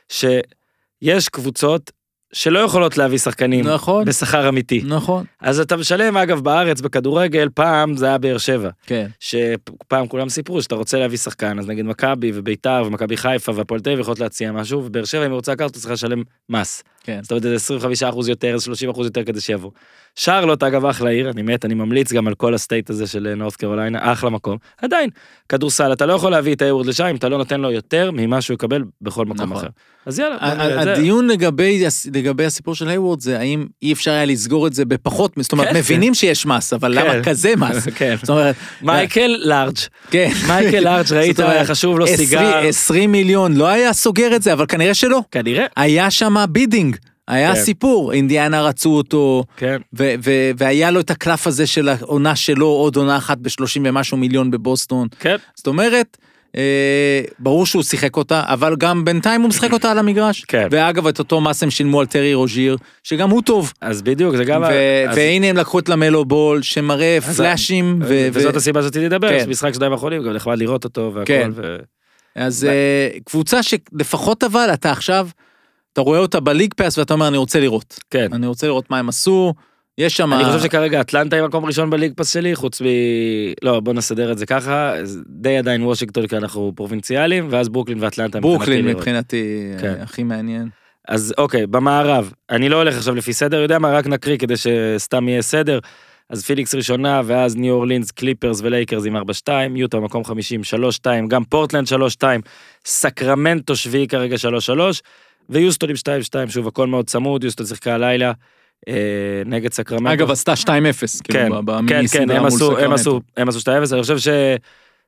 A: שיש קבוצות שלא יכולות להביא שחקנים
B: נכון,
A: בשכר אמיתי.
B: נכון,
A: אז אתה משלם, אגב, בארץ בכדורגל, פעם זה היה באר שבע.
B: כן,
A: שפעם כולם סיפרו שאתה רוצה להביא שחקן, אז נגיד מכבי וביתר ומכבי חיפה והפועל תל אביב יכולות להציע משהו, ובאר שבע אם היא רוצה לקחת, צריך לשלם מס.
B: כן.
A: זאת אומרת, איזה 25% יותר, איזה 30% יותר כדי שיבוא. שרלוט, אגב, אחלה עיר, אני מת, אני ממליץ גם על כל ה state הזה של נורת קרוליינה, אחלה מקום. עדיין, כדורסל, אתה לא יכול להביא את היוורד לשם אם אתה לא נותן לו יותר ממה שהוא יקבל בכל מקום
B: נכון.
A: אחר. אז יאללה, זה.
B: הדיון לגבי, לגבי הסיפור של היוורד זה האם אי אפשר היה לסגור את זה בפחות, זאת אומרת,
A: כן.
B: מבינים שיש מס, אבל
A: כן.
B: למה כזה מס?
A: כן.
B: זאת אומרת,
A: מייקל לארג'.
B: כן.
A: מייקל לארג' ראית, היה חשוב לו
B: 20
A: סיגר.
B: 20 מיליון, לא היה סוגר את זה, אבל כנראה שלא.
A: כנראה.
B: היה שם bidding, היה
A: כן.
B: סיפור, אינדיאנה רצו אותו,
A: כן.
B: ו- ו- והיה לו את הקלף הזה של העונה שלו, עוד עונה אחת ב-30 ומשהו מיליון בבוסטון.
A: כן.
B: זאת אומרת, אה, ברור שהוא שיחק אותה, אבל גם בינתיים הוא משחק אותה על המגרש.
A: כן.
B: ואגב, את אותו מס הם שילמו על טרי רוז'יר, שגם הוא טוב.
A: אז בדיוק, זה גם...
B: ו-
A: אז-
B: והנה הם לקחו את למלו בול, שמראה פלאשים, ו- ו-
A: וזאת הסיבה שרציתי לדבר,
B: כן.
A: משחק שניים האחרונים, גם נחמד לראות אותו והכל.
B: כן.
A: ו-
B: אז אה, קבוצה שלפחות אבל אתה עכשיו אתה רואה אותה בליג פאס ואתה אומר, אני רוצה לראות.
A: כן.
B: אני רוצה לראות מה הם עשו, יש שם...
A: אני חושב שכרגע אטלנטה היא מקום ראשון בליג פס שלי, חוץ מ... לא, בוא נסדר את זה ככה, די עדיין וושינגטון כי אנחנו פרובינציאליים, ואז ברוקלין ואטלנטה.
B: ברוקלין.
A: מבחינתי כן.
B: אה, הכי מעניין.
A: אז אוקיי, במערב, אני לא הולך עכשיו לפי סדר, יודע מה, רק נקריא כדי שסתם יהיה סדר. אז פיניקס ראשונה, ואז ניו אורלינס, קליפרס ולייקרס עם 4-2, יוטה מקום 50, 3-2, גם פורטלנד 3-2, סקרמנטו שביעי כרגע 3-3, ויוסטון עם 2-2, שוב הכל מאוד צמוד, יוסטון שיחקה הלילה אה, נגד סקרמנטו.
B: אגב, עשתה 2-0,
A: כן,
B: כאילו, ב- במיני
A: כן, כן,
B: סדרה
A: הם
B: מול
A: עשו, הם
B: סקרמנטו.
A: עשו, הם עשו 2-0, אני חושב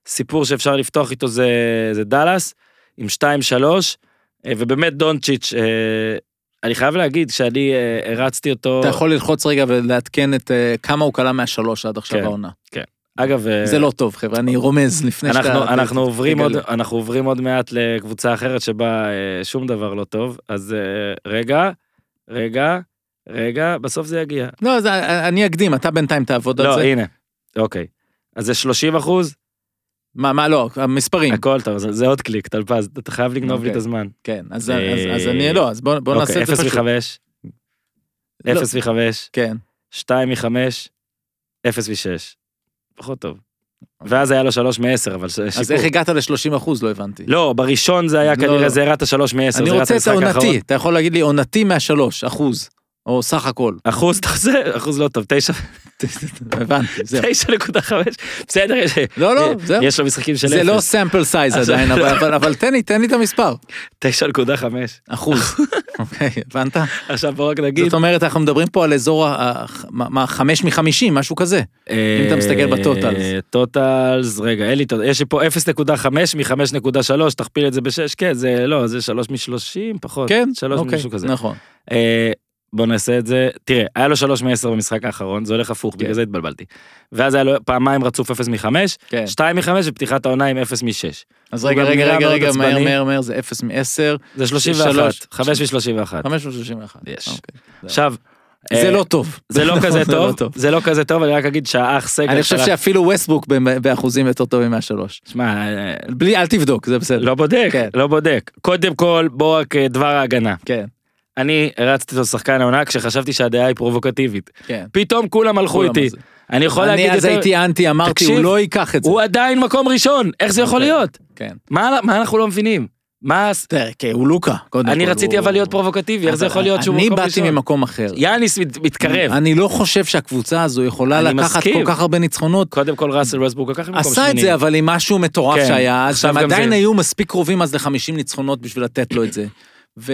A: שסיפור שאפשר לפתוח איתו זה, זה דאלאס, עם 2-3, אה, ובאמת דונצ'יץ', אה, אני חייב להגיד שאני אה, הרצתי אותו,
B: אתה יכול ללחוץ רגע ולעדכן את אה, כמה הוא קלע מהשלוש עד עכשיו
A: כן. אגב, אה,
B: זה לא טוב, חבר'ה, אני רומז לפני שאתה...
A: אנחנו, אנחנו, עוברים עוד,
B: תגלה.
A: אנחנו עוברים עוד מעט לקבוצה אחרת שבה אה, שום דבר לא טוב, אז אה, רגע, רגע, רגע, בסוף זה יגיע.
B: לא, זה- אני אקדים, אתה בינתיים תעבוד על
A: לא,
B: זה.
A: הנה, אוקיי. אז זה 30 אחוז,
B: מה, מה, לא, המספרים.
A: הכל טוב, זה, זה עוד קליק, טלפז, אתה חייב לגנוב לי
B: אוקיי.
A: את הזמן.
B: כן, אז
A: אה,
B: אז- אז אני, לא, אז בוא בוא נעשה
A: אוקיי,
B: את זה
A: 0
B: פשוט.
A: מ-5,
B: לא.
A: 0 מ-5,
B: כן.
A: 2 מ-5, 0 מ-6. פחות טוב. ואז היה לו 3 מ-10, אבל זה
B: אז
A: שיפור.
B: איך הגעת ל-30 אחוז? לא הבנתי.
A: לא, בראשון זה היה
B: לא,
A: כנראה,
B: לא.
A: זה ירד 3 מ-10,
B: אני רוצה את. העונתי, אתה יכול להגיד לי עונתי מהשלוש, אחוז, או סך הכל.
A: אחוז, אתה עושה, אחוז לא טוב, 9,
B: הבנתי, זהו.
A: 9.5, בסדר, יש-
B: לא, לא, זהו.
A: יש לו משחקים של 0.
B: זה לא סמפל סייז עדיין, אבל- תן לי, תן לי את המספר.
A: 9.5.
B: אחוז. אוקיי, הבנת?
A: עכשיו בוא רק נגיד.
B: זאת אומרת, אנחנו מדברים פה על אזור מה, חמש מחמישים, משהו כזה. אם אתה מסתכל בטוטלס.
A: אה, טוטלס, רגע, אין לי, יש לי פה 0.5 מ-5.3, תכפיל את זה ב-6, כן, זה לא, זה 3 מ-30, פחות.
B: כן?
A: 3
B: אוקיי. נכון.
A: בוא נעשה את זה, תראה, היה לו 3 מ-10 במשחק האחרון, זה הולך הפוך,
B: כן.
A: בגלל זה התבלבלתי. ואז היה לו פעמיים רצוף 0 מ-5,
B: כן.
A: 2 מ-5 ופתיחת העונה עם 0 מ-6.
B: אז רגע, רגע, רגע, רגע, מהר. מהר, מהר, זה אפס מעשר,
A: זה 31,
B: שלוש.
A: 5 מ-31.
B: חמש ושלושים ואחת.
A: יש.
B: אוקיי.
A: עכשיו,
B: זה
A: אה,
B: לא טוב.
A: זה לא כזה
B: זה לא
A: טוב, זה לא כזה טוב, אני רק אגיד שהאח סגל
B: אני חושב שאפילו ווסטבוק ב- באחוזים יותר טובים מהשלוש.
A: שמע, אה,
B: בלי, אל תבדוק, זה בסדר.
A: לא בודק,
B: כן.
A: לא בודק. קודם כל, בוא רק אה, דבר ההגנה.
B: כן,
A: אני הרצתי אותו שחקן העונה כשחשבתי שהדעה היא פרובוקטיבית.
B: כן.
A: פתאום כולם הלכו איתי.
B: זה.
A: אני יכול
B: אני
A: להגיד
B: אז
A: יותר,
B: הייתי אנטי, אמרתי,
A: תקשיב,
B: הוא לא ייקח את זה.
A: הוא עדיין מקום ראשון, איך זה יכול
B: אוקיי.
A: להיות?
B: כן.
A: מה מה אנחנו לא מבינים? מה...
B: תראה, כן, הוא לוקה.
A: אני רציתי אבל להיות פרובוקטיבי, איך זה יכול להיות שהוא
B: אני
A: מקום
B: באתי
A: ראשון?
B: ממקום אחר.
A: יאניס מת- מתקרב.
B: אני לא חושב שהקבוצה הזו יכולה
A: אני
B: לקחת. כל כך הרבה ניצחונות.
A: קודם כל ראסל ווסטבורג לקח ממקום
B: עשה את. זה, אבל עם משהו מטורף
A: כן,
B: שהיה, אז הם עדיין
A: זה.
B: היו מספיק קרובים אז ל-50 ניצחונות בשביל לתת לו את זה. ו-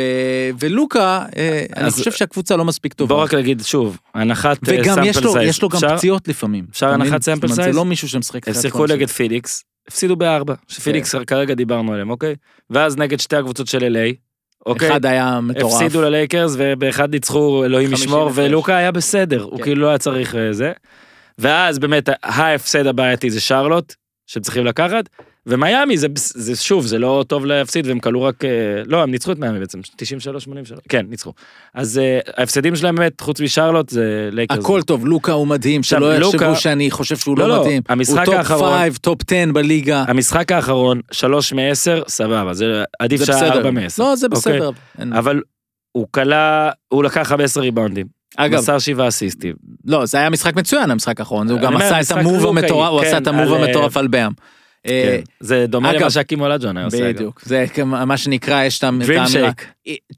B: ולוקה, אה, אני
A: אז-
B: חושב שהקבוצה לא מספיק טובה.
A: בוא רק נגיד שוב, הנחת אה,
B: וגם יש לו,
A: סייז.
B: יש לו גם
A: אפשר?
B: פציעות לפעמים.
A: אפשר? הנחת
B: אומרת,
A: sample
B: זה? לא מישהו שמשחק
A: הם שיחקו. נגד פיליקס, הפסידו בארבע, שפיליקס כרגע דיברנו עליהם, אוקיי? ואז נגד שתי הקבוצות של LA, אוקיי?
B: אחד היה מטורף.
A: הפסידו ללייקרס ובאחד ניצחו אלוהים
B: 50
A: ישמור. ולוקה היה בסדר, הוא
B: כן.
A: כאילו לא היה צריך אה, זה. ואז באמת ההפסד הבעייתי זה שרלוט, שצריכים לקחת, ומיאמי זה, זה שוב, זה לא טוב להפסיד והם כלו רק, אה, לא, הם ניצחו את מיאמי בעצם, 93-83, כן, ניצחו. אז אה, ההפסדים שלהם באמת, חוץ משרלוט, זה לייקרס.
B: הכל טוב, לוקה הוא מדהים,
A: עכשיו,
B: שלא יחשבו
A: לוקה-
B: שאני חושב שהוא
A: לא,
B: לא
A: לא,
B: מתאים.
A: המשחק
B: הוא top
A: האחרון-
B: 5, top 10 בליגה.
A: המשחק האחרון, 3 מ-10, סבבה, זה עדיף
B: זה
A: שהיה
B: בסדר.
A: 4 מ-10.
B: לא, זה
A: אוקיי?
B: בסדר. אין-
A: אבל הוא קלע, הוא לקח 15 ריבאונדים,
B: אגב,
A: מסר 7 אסיסטים.
B: לא, זה היה משחק מצוין, המשחק האחרון. הוא גם
A: אומר,
B: עשה את ה
A: move
B: המטורף, הוא
A: כן,
B: עשה את ה
A: move
B: המטורף על באם. אה,
A: כן. זה דומה למה שהקים אולג'ון היה עושה.
B: בדיוק, זה מה שנקרא, יש את האמירה.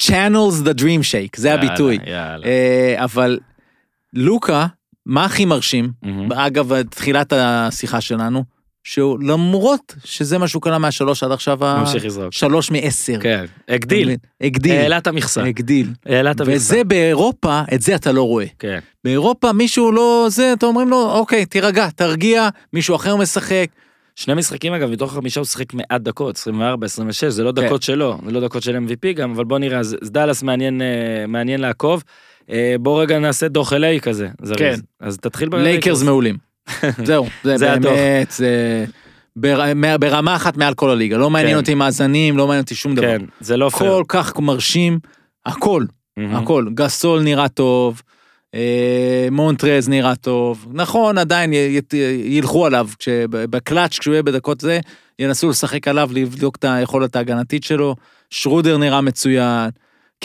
B: channels the dream shake, זה הביטוי. אה, אבל לוקה, מה הכי מרשים. אגב, תחילת השיחה שלנו, שהוא למרות שזה מה שהוא קנה מהשלוש עד עכשיו,
A: ממשיך לזרוק.
B: שלוש מעשר.
A: כן, הגדיל?
B: הגדיל.
A: העלה את המכסה.
B: הגדיל.
A: העלה את המכסה.
B: וזה באירופה, את זה אתה לא רואה.
A: כן.
B: באירופה מישהו לא זה, אתה אומרים לו, אוקיי, תירגע, תרגיע, מישהו אחר משחק.
A: שני משחקים אגב, מתוך חמישה הוא שיחק מעט דקות, 24, 26, זה לא
B: כן.
A: דקות שלו, זה לא דקות של MVP גם, אבל בוא נראה, אז דאלאס מעניין, אה, מעניין לעקוב. אה, בוא רגע נעשה דוח LA כזה, זריז.
B: כן.
A: אז תתחיל
B: לייקרס מעולים. זהו, זה
A: זה.
B: באמת, זה בר- מה- ברמה אחת מעל כל הליגה. לא מעניין
A: כן.
B: אותי מאזנים, לא מעניין אותי שום דבר.
A: כן, זה לא פייר.
B: כל כך מרשים, הכל,
A: מהמם.
B: הכל. גסול נראה טוב, מונטרז נראה טוב. נכון, עדיין ילכו עליו, בקלאץ', כשהוא יהיה בדקות זה, ינסו לשחק עליו, לבדוק את היכולת ההגנתית שלו. שרודר נראה מצוין.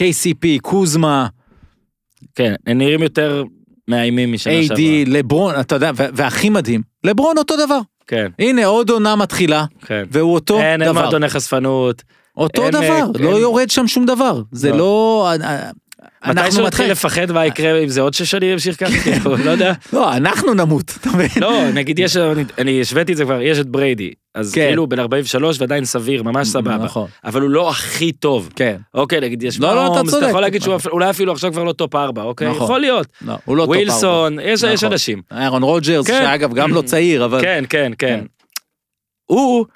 B: KCP, קוזמה,
A: כן, הם נראים יותר מאיימים משנה שעברה.
B: AD, לברון, אתה יודע, והכי מדהים, לברון אותו דבר.
A: כן,
B: הנה עוד עונה מתחילה,
A: כן.
B: והוא אותו
A: אין, אין
B: דבר.
A: מועדוני חשפנות.
B: אותו
A: אין,
B: דבר,
A: אה,
B: לא
A: אין.
B: יורד שם שום דבר. זה
A: לא.
B: לא...
A: מתי שהוא
B: מתחיל...
A: לפחד מה יקרה אם זה עוד שש שנים ימשיך ככה, כאילו, לא יודע.
B: לא, אנחנו נמות, אתה מבין?
A: לא, נגיד יש, אני- השוויתי את זה כבר, יש את בריידי. אז
B: כן.
A: כאילו בן 43 ועדיין סביר, ממש סבבה.
B: נכון,
A: אבל הוא לא הכי טוב.
B: כן.
A: אוקיי, נגיד יש
B: לא, לא, אתה צודק.
A: אתה יכול להגיד שהוא אפ- אולי אפילו עכשיו כבר לא top 4, אוקיי?
B: נכון.
A: יכול להיות.
B: לא, הוא לא top ארבע.
A: ווילסון, יש
B: נכון.
A: אנשים.
B: אהרון רוג'רס,
A: כן.
B: שאגב גם לא צעיר, אבל...
A: כן, כן, כן.
B: כן.
A: הוא,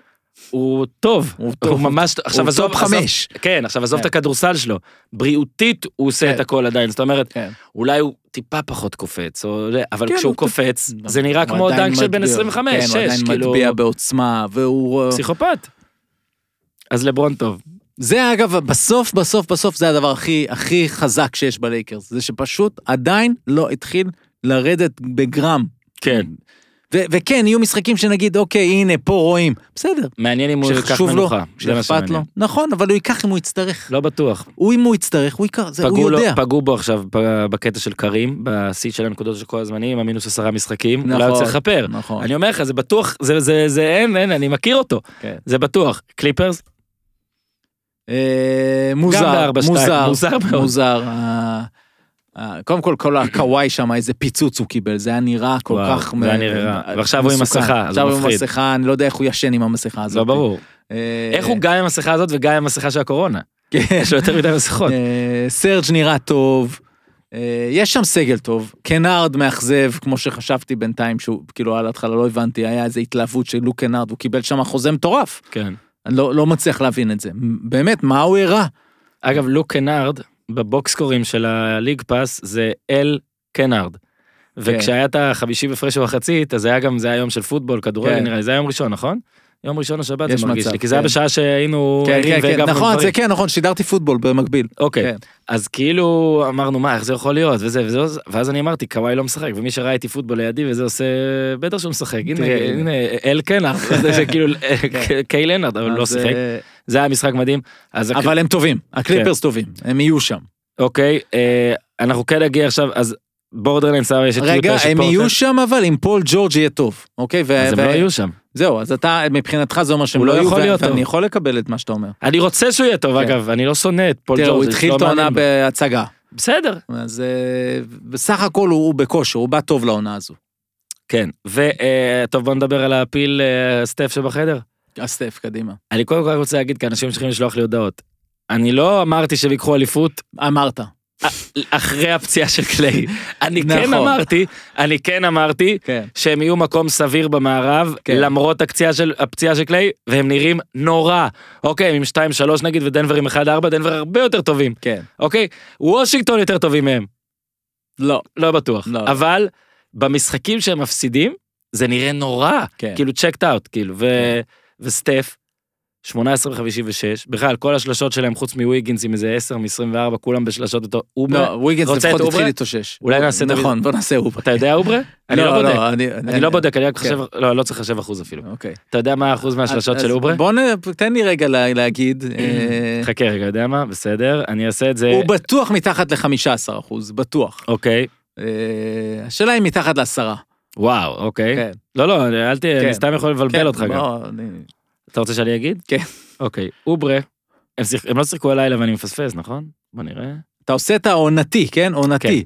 A: הוא טוב.
B: הוא טוב.
A: הוא ממש, עכשיו
B: הוא
A: עזוב,
B: top
A: עזוב-
B: חמש.
A: כן, עכשיו עזוב
B: כן.
A: את הכדורסל שלו. בריאותית הוא עושה
B: כן.
A: את הכל עדיין, זאת אומרת,
B: כן.
A: אולי הוא טיפה פחות קופץ, או אבל
B: כן,
A: כשהוא
B: הוא-
A: קופץ, זה נראה כמו דנק של בן
B: מטביע.
A: 25,
B: כן,
A: 6,
B: הוא עדיין
A: כאילו,
B: מטביע בעוצמה, והוא... אה,
A: פסיכופת. אז לברון טוב.
B: זה אגב, בסוף, בסוף, בסוף, זה הדבר הכי, הכי חזק שיש בלייקרס. זה שפשוט עדיין לא התחיל לרדת בגרם.
A: כן.
B: ו- וכן, יהיו משחקים שנגיד, אוקיי, הנה, פה רואים. בסדר,
A: מעניין אם הוא ייקח
B: לו,
A: מנוחה. זה מה
B: שאכפת לו. נכון, אבל הוא ייקח אם הוא יצטרך.
A: לא בטוח.
B: הוא, אם הוא יצטרך, הוא ייקח, זה, הוא
A: פגעו, לו,
B: יודע.
A: פגעו בו עכשיו בקטע של קרים, בשיא של הנקודות של כל הזמנים, המינוס עשרה משחקים,
B: נכון,
A: אולי הוא צריך לכפר.
B: נכון.
A: אני אומר לך, זה בטוח, זה, זה, זה אין, אין, אני מכיר אותו,
B: כן.
A: זה בטוח. קליפרס?
B: אה, מוזר,
A: שתיים,
B: מוזר,
A: מוזר מאוד.
B: מוזר. אה, קודם כל, כל הקוואי שם, איזה פיצוץ הוא קיבל, זה היה נראה כל
A: וואו,
B: כך...
A: זה היה נראה רע.
B: אה,
A: ועכשיו הוא עם. מסכה,
B: עכשיו
A: הוא
B: עם. מסכה, אני לא יודע איך הוא ישן עם המסכה הזאת.
A: לא ברור.
B: אה,
A: איך הוא גם עם המסכה הזאת וגם עם המסכה של הקורונה?
B: כן.
A: יש לו יותר מדי מסכות.
B: סרג' נראה טוב. יש שם סגל טוב, קנארד מאכזב, כמו שחשבתי בינתיים, שהוא, כאילו על ההתחלה לא הבנתי, היה איזה התלהבות של לוק קנארד, הוא קיבל שם חוזה מטורף.
A: כן.
B: אני לא, לא מצליח להבין את זה. באמת, מה הוא הראה?
A: אגב, לוק קנארד, בבוקסקורים של הליג פאס, זה אל קנארד. וכשהיה את החמישים הפרש במחצית, אז היה גם, זה היה יום של פוטבול, כדורגל
B: כן.
A: נראה לי, זה היה יום ראשון, נכון? יום ראשון השבת זה מרגיש
B: מצב,
A: לי, כי זה היה
B: כן.
A: בשעה שהיינו
B: כן,
A: ערים
B: כן, כן, נכון. זה כן, נכון, שידרתי פוטבול במקביל.
A: אוקיי,
B: כן.
A: אז כאילו אמרנו מה איך זה יכול להיות וזה וזה ואז אני אמרתי קוואי לא משחק ומי שראה איתי פוטבול לידי וזה עושה בטח שהוא משחק הנה הנה אל קנארד זה כאילו קיי לנארד אבל לא שיחק
B: אה,
A: זה היה משחק מדהים
B: אבל הם טובים, הקליפרס טובים, הם יהיו שם.
A: אוקיי אה, אנחנו כן נגיע עכשיו אז בורדרליין סבבה יש את
B: רגע,
A: את
B: הם. יהיו שם אבל אם פול ג'ורג' יהיה טוב, אוקיי?
A: אז הם לא יהיו שם
B: זהו, אז אתה, מבחינתך זה אומר שהם לא
A: לא
B: יהיו. ואני יכול לקבל את מה שאתה אומר.
A: אני רוצה שהוא יהיה טוב
B: כן.
A: אגב אני לא שונא את פול
B: תראה, הוא
A: ג'ורג'
B: התחיל
A: לא
B: את העונה. בהצגה,
A: בסדר
B: אז אה, בסך הכל הוא בכושר, הוא בא טוב לעונה הזו.
A: כן וטוב בוא נדבר על הפיל אה, סטף שבחדר.
B: הסטף, קדימה.
A: אני קודם כל רוצה להגיד כי אנשים צריכים לשלוח לי הודעות. אני לא אמרתי שהם ייקחו אליפות
B: אמרת.
A: אחרי הפציעה של קליי. אני כן
B: נכון.
A: אמרתי, אני כן אמרתי
B: כן.
A: שהם יהיו מקום סביר במערב
B: כן.
A: למרות הפציעה של הפציעה של קליי והם נראים נורא. אוקיי, הם עם 2-3 נגיד ודנבר עם 1-4, דנבר הרבה יותר טובים.
B: כן.
A: אוקיי, וושינגטון יותר טובים מהם.
B: לא.
A: לא בטוח.
B: לא.
A: אבל במשחקים שהם מפסידים זה נראה נורא.
B: כן.
A: כאילו צ'קט אאוט כאילו ו- וסטף 18 ו-56 בכלל כל השלשות שלהם חוץ מוויגינס עם איזה 10 מ-24 כולם בשלשות אותו אוברה
B: לא,
A: את
B: לפחות? התחיל להתאושש.
A: אולי נעשה דוד-
B: נכון, בוא נעשה אוברה.
A: אתה יודע אוברה? אני לא בודק
B: אני
A: אני לא בודק אני רק
B: כן.
A: חושב לא לא צריך לחשב אחוז אפילו
B: אוקיי.
A: אתה יודע מה האחוז מהשלשות של אוברה?
B: בוא נ... תן לי רגע לה- להגיד. אה,
A: חכה רגע יודע מה בסדר אני אעשה את זה
B: הוא בטוח מתחת ל-15 אחוז, בטוח.
A: אוקיי
B: אה, השאלה היא מתחת לעשרה.
A: וואו אוקיי
B: כן.
A: לא לא אל ת...
B: כן.
A: אני סתם יכול לבלבל
B: כן,
A: אותך גם
B: אני-
A: אתה רוצה שאני אגיד?
B: כן.
A: אוקיי אוברה הם שיח- הם לא שיחקו הלילה ואני מפספס נכון? בוא נראה.
B: אתה עושה את העונתי, כן? עונתי.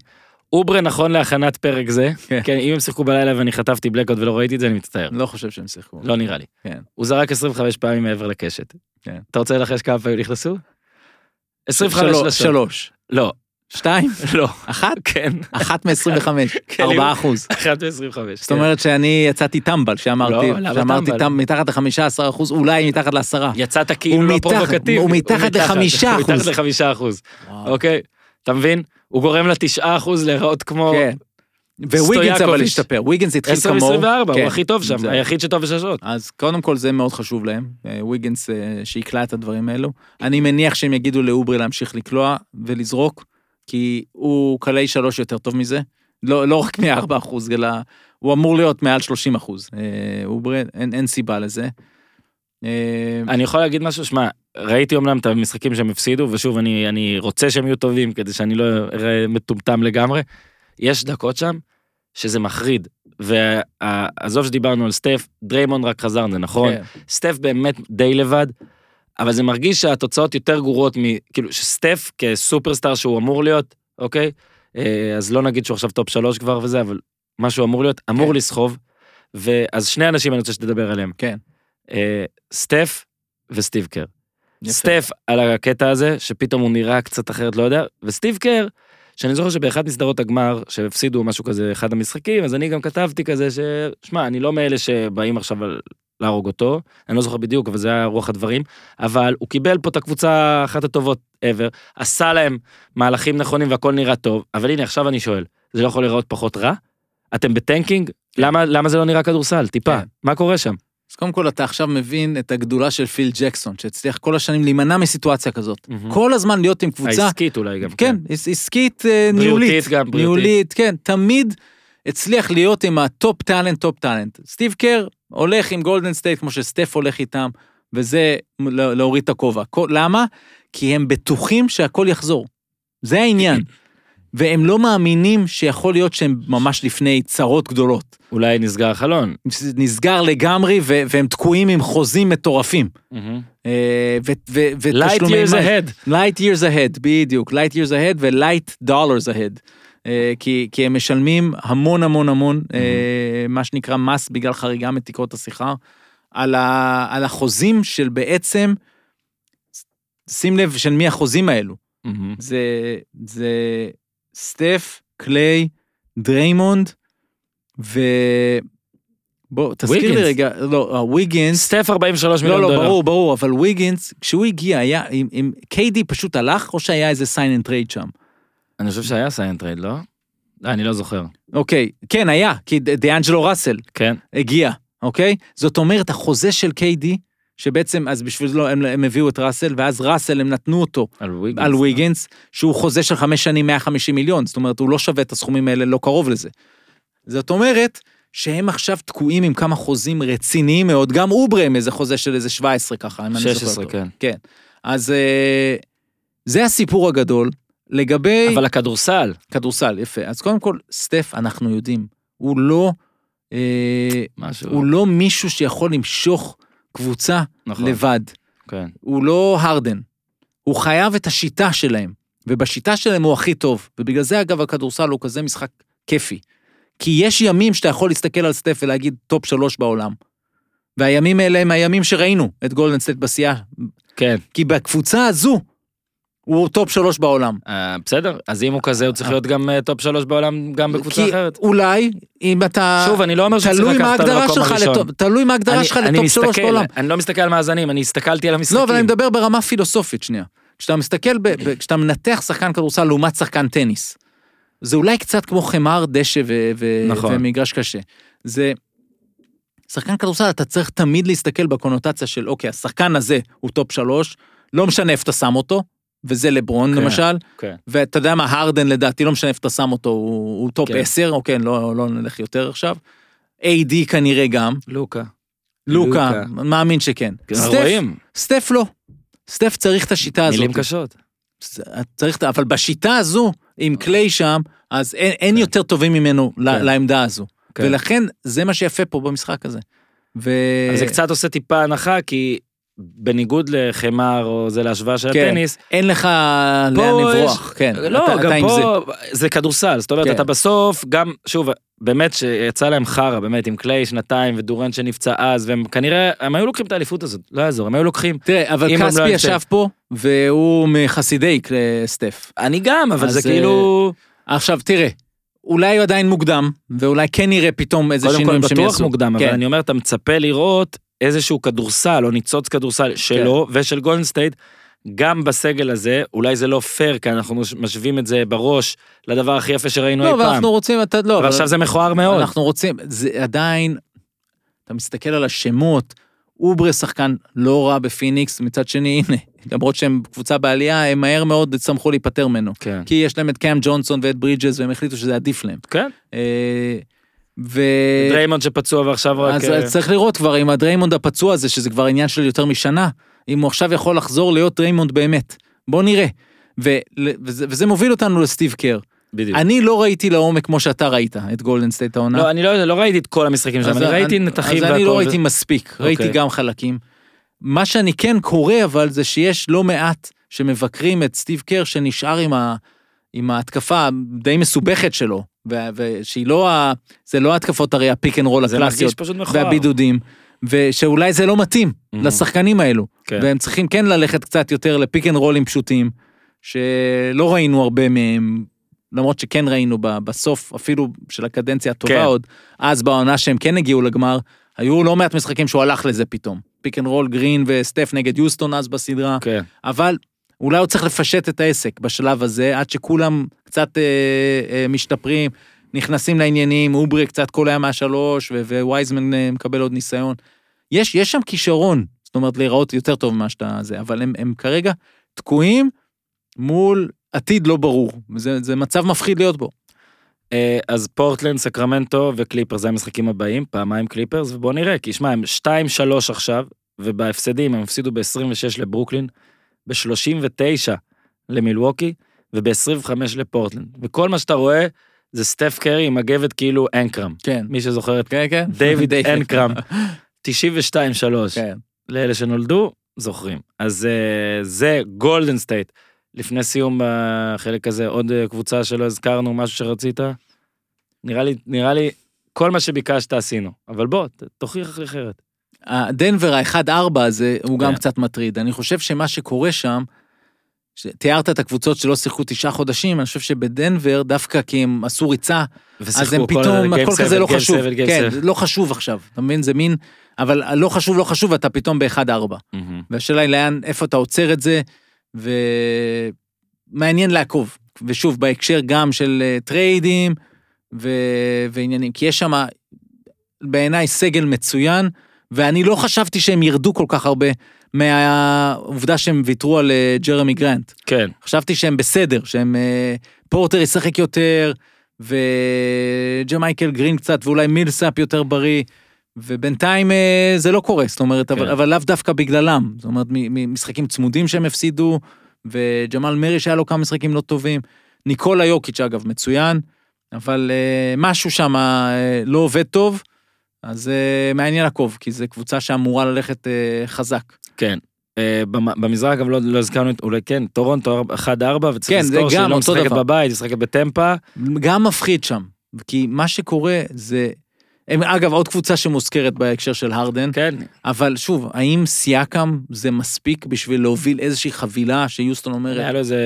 A: אוברה נכון להכנת פרק זה,
B: כן.
A: כן, אם הם שיחקו בלילה ואני חטפתי בלקאוט ולא ראיתי את זה, אני מצטער.
B: לא חושב שהם שיחקו.
A: לא נראה לי.
B: כן.
A: הוא זרק 25 פעמים מעבר לקשת.
B: כן.
A: אתה רוצה לנחש כמה פעמים נכנסו? 25
B: שלוש,
A: שלוש.
B: שלוש.
A: לא,
B: שתיים?
A: לא.
B: אחת?
A: כן.
B: אחת מ-25.
A: כן,
B: ארבעה אחוז.
A: אחת ו-25.
B: זאת אומרת שאני יצאתי טמבל, שאמרתי,
A: לא,
B: שאמרתי
A: טמבל?
B: טמ- מתחת ל-15 אחוז, אולי מתחת לעשרה.
A: יצאת כאילו לא פרובוקטיבי.
B: הוא מתחת לחמישה
A: הוא מתחת
B: אחוז.
A: לחמישה אחוז.
B: וואו.
A: אוקיי? אתה מבין? הוא גורם לתשעה אחוז להיראות כמו...
B: כן. וויגנס אבל. השתפר, וויגנס התחיל
A: 10
B: כמוהו.
A: מ-24,
B: כן.
A: הוא הכי טוב שם, היחיד שטוב בששות.
B: אז קודם כל זה מאוד חשוב להם, אה, וויגנס אה, שיקלע את הדברים האלו. אני מניח שהם יגידו לאוברי להמשיך לקלוע ולזרוק, כי הוא קלעי שלוש יותר טוב מזה. לא, לא רק מ-4 אחוז, אלא הוא אמור להיות מעל 30 אחוז. אה, אין, אין סיבה לזה. אה,
A: אני יכול להגיד משהו, שמע, ראיתי אמנם את המשחקים שהם הפסידו, ושוב, אני, אני רוצה שהם יהיו טובים כדי שאני לא אראה מטומטם לגמרי. יש דקות שם שזה מחריד. ועזוב שדיברנו על סטף, דריימון רק חזר, זה נכון.
B: כן.
A: סטף באמת די לבד, אבל זה מרגיש שהתוצאות יותר גרועות מ... כאילו, שסטף כ superstar שהוא אמור להיות, אוקיי? אה, אז לא נגיד שהוא עכשיו top שלוש כבר וזה, אבל מה שהוא אמור להיות, אמור
B: כן.
A: לסחוב. ואז שני אנשים אני רוצה שתדבר עליהם.
B: כן.
A: אה, סטף וסטיב קר.
B: יפה.
A: סטף על הקטע הזה, שפתאום הוא נראה קצת אחרת, לא יודע, וסטיב קר, שאני זוכר שבאחת מסדרות הגמר, שהפסידו משהו כזה, אחד המשחקים, אז אני גם כתבתי כזה ש... שמע, אני לא מאלה שבאים עכשיו על- להרוג אותו, אני לא זוכר בדיוק, אבל זה היה רוח הדברים, אבל הוא קיבל פה את הקבוצה אחת הטובות ever, עשה להם מהלכים נכונים והכל נראה טוב, אבל הנה, עכשיו אני שואל, זה לא יכול להיראות פחות רע? אתם בטנקינג? למה, למה זה לא נראה כדורסל? טיפה,
B: כן.
A: מה קורה שם?
B: אז קודם כל אתה עכשיו מבין את הגדולה של פיל ג'קסון, שהצליח כל השנים להימנע מסיטואציה כזאת. כל הזמן להיות עם קבוצה,
A: העסקית אולי גם.
B: כן, עס- עסקית אה,
A: בריאותית
B: ניהולית.
A: גם, בריאותית.
B: ניהולית, כן, תמיד הצליח להיות עם ה top talent, top talent. סטיב קר הולך עם גולדן סטייט כמו שסטף הולך איתם, וזה לה- להוריד את הכובע. למה? כי הם בטוחים שהכל יחזור. זה העניין. והם לא מאמינים שיכול להיות שהם ממש לפני צרות גדולות.
A: אולי נסגר החלון.
B: נסגר לגמרי ו- והם תקועים עם חוזים מטורפים. אה, ו- ו-
A: Light years ahead.
B: light years ahead, בדיוק, light years ahead ו- light dollars ahead. אה, כי, כי הם משלמים המון המון המון, אה, מה שנקרא מס בגלל חריגה מתקרות השכר, על, ה, על החוזים של בעצם, שים לב של מי החוזים האלו.
A: מהמם.
B: זה, זה סטף, קליי, דריימונד, ו... בוא, תזכיר לי
A: ויגינס.
B: רגע, לא, אה, ויגינס,
A: סטף 43 מיליון
B: לא,
A: דולר.
B: לא, ברור, ברור, אבל ויגינס, כשהוא הגיע, היה, עם, עם קיידי פשוט הלך, או שהיה איזה sign and trade שם?
A: אני חושב שהיה sign trade, לא? אה, אני לא זוכר.
B: אוקיי, כן, היה, כי דיאנג'לו ראסל
A: כן.
B: הגיע, אוקיי? זאת אומרת, החוזה של קיידי, שבעצם, אז בשביל זה לא, הם, הם הביאו את ראסל, ואז ראסל, הם נתנו אותו
A: על ויגינס.
B: על ויגינס, שהוא חוזה של חמש שנים 150 מיליון, זאת אומרת, הוא לא שווה את הסכומים האלה, לא קרוב לזה. זאת אומרת, שהם עכשיו תקועים עם כמה חוזים רציניים מאוד, גם אוברה עם איזה חוזה של איזה 17 ככה, אם אני זוכר
A: 16,
B: טוב.
A: כן.
B: כן. אז אה, זה הסיפור הגדול. לגבי
A: אבל הכדורסל,
B: כדורסל, יפה. אז קודם כל, סטף, אנחנו יודעים, הוא לא, אה,
A: משהו.
B: הוא לא מישהו שיכול למשוך קבוצה
A: נכון.
B: לבד.
A: כן.
B: הוא לא הרדן. הוא חייב את השיטה שלהם, ובשיטה שלהם הוא הכי טוב. ובגלל זה, אגב, הכדורסל הוא כזה משחק כיפי. כי יש ימים שאתה יכול להסתכל על סטף ולהגיד top שלוש בעולם. והימים האלה הם הימים שראינו את גולדן סטייט בשיאה.
A: כן.
B: כי בקבוצה הזו, הוא top שלוש בעולם.
A: אה, בסדר, אז אם הוא כזה, הוא צריך להיות גם אה, top שלוש בעולם, גם בקבוצה
B: כי
A: אחרת.
B: אולי, אם אתה...
A: שוב, אני לא אומר שצריך לקחת את המקום הראשון.
B: ל top- תלוי מה ההגדרה שלך
A: ל
B: top שלוש בעולם.
A: אני לא מסתכל על מאזנים, אני הסתכלתי על המשחקים.
B: לא, אבל אני מדבר ברמה פילוסופית שנייה. כשאתה מסתכל, ב, ב, כשאתה מנתח שחקן כדורסל לעומת שחקן טניס, זה אולי קצת כמו חימר, דשא ו, ו,
A: נכון.
B: ומגרש קשה. זה... שחקן כדורסל, אתה צריך תמיד להסתכל בקונוטציה של, אוקיי, השחקן הזה הוא top שלוש, לא משנה איפה אתה שם אותו, וזה לברון
A: כן.
B: למשל,
A: כן.
B: ואתה יודע מה, הרדן לדעתי, לא משנה איפה אתה שם אותו, הוא, הוא top
A: כן.
B: 10, אוקיי, לא, לא נלך יותר עכשיו. AD כנראה גם,
A: לוקה.
B: לוקה,
A: לוקה.
B: מאמין שכן. סטף,
A: רואים,
B: סטף לא. סטף צריך את השיטה הזאת.
A: מילים קשות.
B: צריך, אבל בשיטה הזו, עם קליי שם, אז אין, אין יותר טובים ממנו
A: כן.
B: לעמדה הזו.
A: כן.
B: ולכן, זה מה שיפה פה במשחק הזה. ו...
A: אבל זה קצת עושה טיפה הנחה, כי בניגוד לחמר או זה להשוואה של
B: כן.
A: הטניס,
B: אין לך לאן
A: פה
B: לברוח,
A: יש-
B: כן.
A: לא,
B: אתה,
A: גם
B: אתה עם זה.
A: פה זה כדורסל, זאת אומרת,
B: כן.
A: אתה בסוף גם, שוב, באמת שיצא להם חרא, באמת, עם קליי שנתיים ודורנט שנפצע אז, והם כנראה, הם היו לוקחים את האליפות הזאת, לא יעזור, הם היו לוקחים.
B: תראה, אבל
A: לא
B: כספי
A: היו
B: ישב פה, והוא מחסידי אה, סטף.
A: אני גם, אבל זה
B: אה,
A: כאילו,
B: עכשיו, תראה, אולי הוא עדיין מוקדם, ואולי כן נראה פתאום איזה
A: קודם כל
B: שינויים שהם יעשו.
A: בטוח מוקדם, אבל
B: כן.
A: אני אומר, אתה מצפה לראות איזשהו כדורסל או ניצוץ כדורסל שלו
B: כן.
A: ושל גולדן סטייט, גם בסגל הזה, אולי זה לא פייר, כי אנחנו מש- משווים את זה בראש לדבר הכי יפה שראינו
B: לא,
A: אי
B: אבל
A: פעם.
B: אנחנו רוצים, אתה, לא,
A: אבל עכשיו זה מכוער מאוד.
B: אנחנו רוצים, זה עדיין, אתה מסתכל על השמות, אוברה שחקן לא רע בפיניקס, מצד שני, הנה, למרות שהם קבוצה בעלייה, הם מהר מאוד שמחו להיפטר ממנו.
A: כן.
B: כי יש להם את קאם ג'ונסון ואת ברידג'ס, והם החליטו שזה עדיף להם.
A: כן.
B: אה, ו...
A: דריימונד שפצוע ועכשיו רק...
B: אז
A: אה,
B: צריך לראות כבר עם הדריימונד הפצוע הזה, שזה כבר עניין של יותר משנה, אם הוא עכשיו יכול לחזור להיות דריימונד באמת. בוא נראה. ו... וזה, וזה מוביל אותנו לסטיב קר.
A: בדיוק.
B: אני לא ראיתי לעומק כמו שאתה ראית את גולדן סטייט העונה.
A: לא, אני לא לא ראיתי את כל המשחקים
B: אז
A: אני ראיתי נתחים
B: אז
A: והכל.
B: אני לא ראיתי מספיק, ראיתי
A: אוקיי.
B: גם חלקים. מה שאני כן קורא אבל זה שיש לא מעט שמבקרים את סטיב קר שנשאר עם, ה, עם ההתקפה הדי מסובכת שלו, ושהיא לא, ה, זה לא ההתקפות הרי ה pick
A: and roll
B: הקלאסיות. והבידודים, ושאולי זה לא מתאים
A: Mhm.
B: לשחקנים האלו,
A: כן.
B: והם צריכים כן ללכת קצת יותר ל pick and roll ים פשוטים, שלא ראינו הרבה מהם. למרות שכן ראינו בסוף, אפילו של הקדנציה הטובה
A: כן.
B: עוד, אז בעונה שהם כן הגיעו לגמר, היו לא מעט משחקים שהוא הלך לזה פתאום. pick and roll גרין וסטף נגד יוסטון אז בסדרה,
A: כן.
B: אבל אולי הוא צריך לפשט את העסק בשלב הזה, עד שכולם קצת אה, אה, משתפרים, נכנסים לעניינים, אוברה קצת קולע מהשלוש, ווייזמן אה, מקבל עוד ניסיון. יש, יש שם כישרון, זאת אומרת, להיראות יותר טוב ממה שאתה זה, אבל הם, הם כרגע תקועים מול עתיד לא ברור. זה, זה מצב מפחיד להיות בו.
A: אה, אז פורטלנד, סקרמנטו וקליפרס, זה המשחקים הבאים, פעמיים קליפרס, ובוא נראה, כי שמע, הם 2-3 עכשיו, ובהפסדים הם הפסידו ב-26 לברוקלין, ב-39 למילווקי, וב-25 לפורטלנד. וכל מה שאתה רואה זה סטף קרי עם מגבת כאילו אנקרם.
B: כן.
A: מי שזוכר את
B: כן, כן.
A: דיוויד אנקרם, 92-3.
B: כן.
A: לאלה שנולדו, זוכרים. אז אה, זה גולדן סטייט. לפני סיום בחלק הזה, עוד אה, קבוצה שלא הזכרנו, משהו שרצית? נראה לי, נראה לי, כל מה שביקשת עשינו. אבל בוא, תוכיח אחרת.
B: הדנבר ה-1-4 הזה הוא גם
A: כן.
B: קצת מטריד. אני חושב שמה שקורה שם, תיארת את הקבוצות שלא שיחקו תשעה חודשים, אני חושב שבדנבר, דווקא כי הם עשו ריצה, אז הם פתאום, הכל כזה לא חשוב. כן, לא חשוב עכשיו, אתה מבין? זה מין, אבל לא חשוב, לא חשוב, אתה פתאום ב-1-4. והשאלה היא לאן, איפה אתה עוצר את זה, ומעניין לעקוב. ושוב, בהקשר גם של אה, טריידים ו... ועניינים, כי יש שם בעיניי סגל מצוין, ואני לא חשבתי שהם ירדו כל כך הרבה מהעובדה שהם ויתרו על אה, ג'רמי גרנט.
A: כן,
B: חשבתי שהם בסדר, שהם... אה, פורטר ישחק יותר, וג'מייקל גרין קצת, ואולי מילסאפ יותר בריא, ובינתיים אה, זה לא קורה, זאת אומרת, אבל,
A: כן.
B: אבל לאו דווקא בגללם. זאת אומרת, מ- ממשחקים צמודים שהם הפסידו, וג'מאל מרי שהיה לו כמה משחקים לא טובים. ניקולה יוקיץ' אגב, מצוין, אבל משהו שם לא עובד טוב, אז אה, מעניין לעקוב, כי זו קבוצה שאמורה ללכת אה, חזק.
A: כן. במ- במזרח אגב לא לא הזכרנו, את- אולי כן, טורונטו 1-4, וצריך
B: כן,
A: לזכור שהיא לא משחקת
B: דבר.
A: בבית, היא משחקת בטמפה.
B: גם מפחיד שם, כי מה שקורה זה... הם, אגב, עוד קבוצה שמוזכרת בהקשר של הרדן,
A: כן,
B: אבל שוב, האם סיאקם זה מספיק בשביל להוביל איזושהי חבילה שיוסטון
A: היה
B: אומרת,
A: לו איזה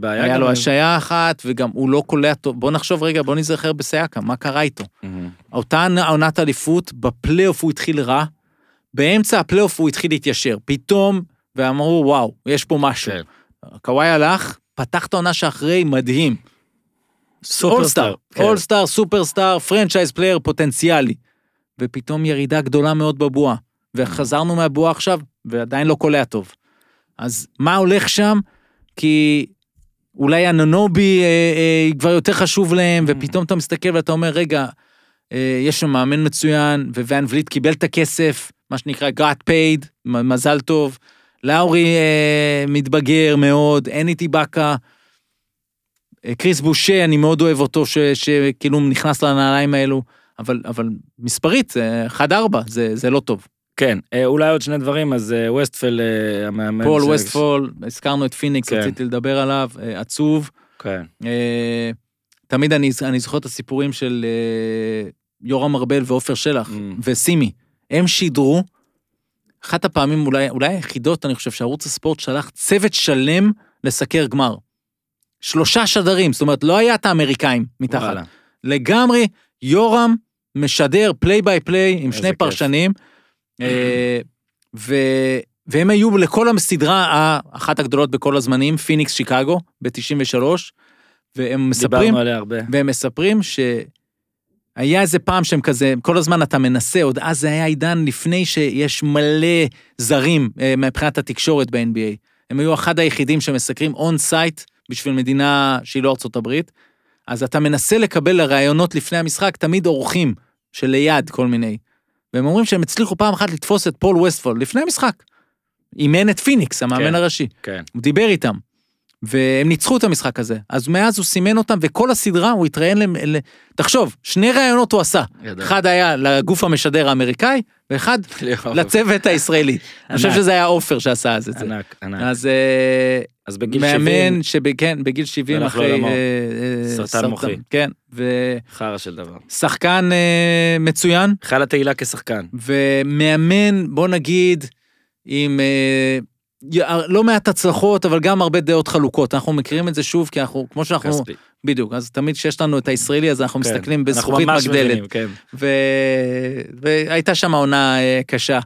A: בעיה.
B: היה. לו השעיה אחת, וגם הוא לא קולע טוב, בוא נחשוב רגע, בוא נזכר בסיאקם, מה קרה איתו?
A: מהמם.
B: אותה עונת אליפות, בפלייאוף הוא התחיל רע, באמצע הפלייאוף הוא התחיל להתיישר, פתאום, ואמרו, וואו, יש פה משהו.
A: כן.
B: קוואי הלך, פתח את העונה שאחרי, מדהים.
A: סופרסטאר, כן.
B: אולסטאר, סופרסטאר, franchise player פוטנציאלי. ופתאום ירידה גדולה מאוד בבועה. וחזרנו מהבועה עכשיו, ועדיין לא קולע טוב. אז מה הולך שם? כי אולי אנונובי אה, אה, כבר יותר חשוב להם, ופתאום אתה מסתכל ואתה אומר, רגע, אה, יש שם מאמן מצוין, ואן וליט קיבל את הכסף, מה שנקרא got paid, מזל טוב. לאורי אה, מתבגר מאוד, אין את איבקה. אה, כריס בושה, אני מאוד אוהב אותו, ש- שכאילו נכנס לנעליים האלו, אבל, אבל מספרית, זה 1-4, זה, זה לא טוב.
A: כן, אה, אולי עוד שני דברים, אז אה, ווסטפאל אה, המאמן.
B: פול
A: ש-
B: ווסטפאל, הזכרנו את פיניקס,
A: כן.
B: רציתי לדבר עליו, אה, עצוב.
A: כן.
B: אה, תמיד אני, אני זוכר את הסיפורים של אה, יורם ארבל ועופר שלח
A: Mm.
B: וסימי. הם שידרו, אחת הפעמים אולי, אולי היחידות, אני חושב, שערוץ הספורט שלח צוות שלם לסקר גמר. שלושה שדרים, זאת אומרת, לא היה את האמריקאים מתחת.
A: וואלה.
B: לגמרי, יורם משדר play by play עם שני
A: כיף.
B: פרשנים, אה, ו... והם היו לכל הסדרה האחת הגדולות בכל הזמנים, פיניקס שיקגו, ב-93, והם מספרים,
A: דיברנו עליה הרבה.
B: והם מספרים שהיה איזה פעם שהם כזה, כל הזמן אתה מנסה, עוד אז זה היה עידן לפני שיש מלא זרים אה, מבחינת התקשורת ב-NBA. הם היו אחד היחידים שמסקרים on site בשביל מדינה שהיא לא ארצות הברית. אז אתה מנסה לקבל לראיונות לפני המשחק תמיד אורחים שליד כל מיני. והם אומרים שהם הצליחו פעם אחת לתפוס את פול ווסטפאל לפני המשחק. אימן את פיניקס, המאמן
A: כן.
B: הראשי.
A: כן.
B: הוא דיבר איתם. והם ניצחו את המשחק הזה. אז מאז הוא סימן אותם, וכל הסדרה הוא התראיין להם... ל... תחשוב, שני ראיונות הוא עשה.
A: גדול.
B: אחד היה לגוף המשדר האמריקאי, ואחד לצוות הישראלי. אני חושב. שזה היה עופר שעשה אז את זה.
A: ענק, ענק.
B: אז אה,
A: אז בגיל 70,
B: מאמן שכן, בגיל 70
A: הלך
B: אחרי... אה, אה,
A: סרטן מוחי.
B: כן,
A: חרא של דבר.
B: ושחקן אה, מצוין,
A: חל התהילה כשחקן.
B: ומאמן, בוא נגיד, עם אה, לא מעט הצלחות, אבל גם הרבה דעות חלוקות. אנחנו מכירים את זה שוב, כי אנחנו, כמו שאנחנו,
A: כספי.
B: בדיוק, אז תמיד כשיש לנו את הישראלי, אז אנחנו
A: כן.
B: מסתכלים
A: אנחנו
B: בזכוכית מגדלת.
A: מבינים, כן.
B: ו... והייתה שם עונה אה, קשה.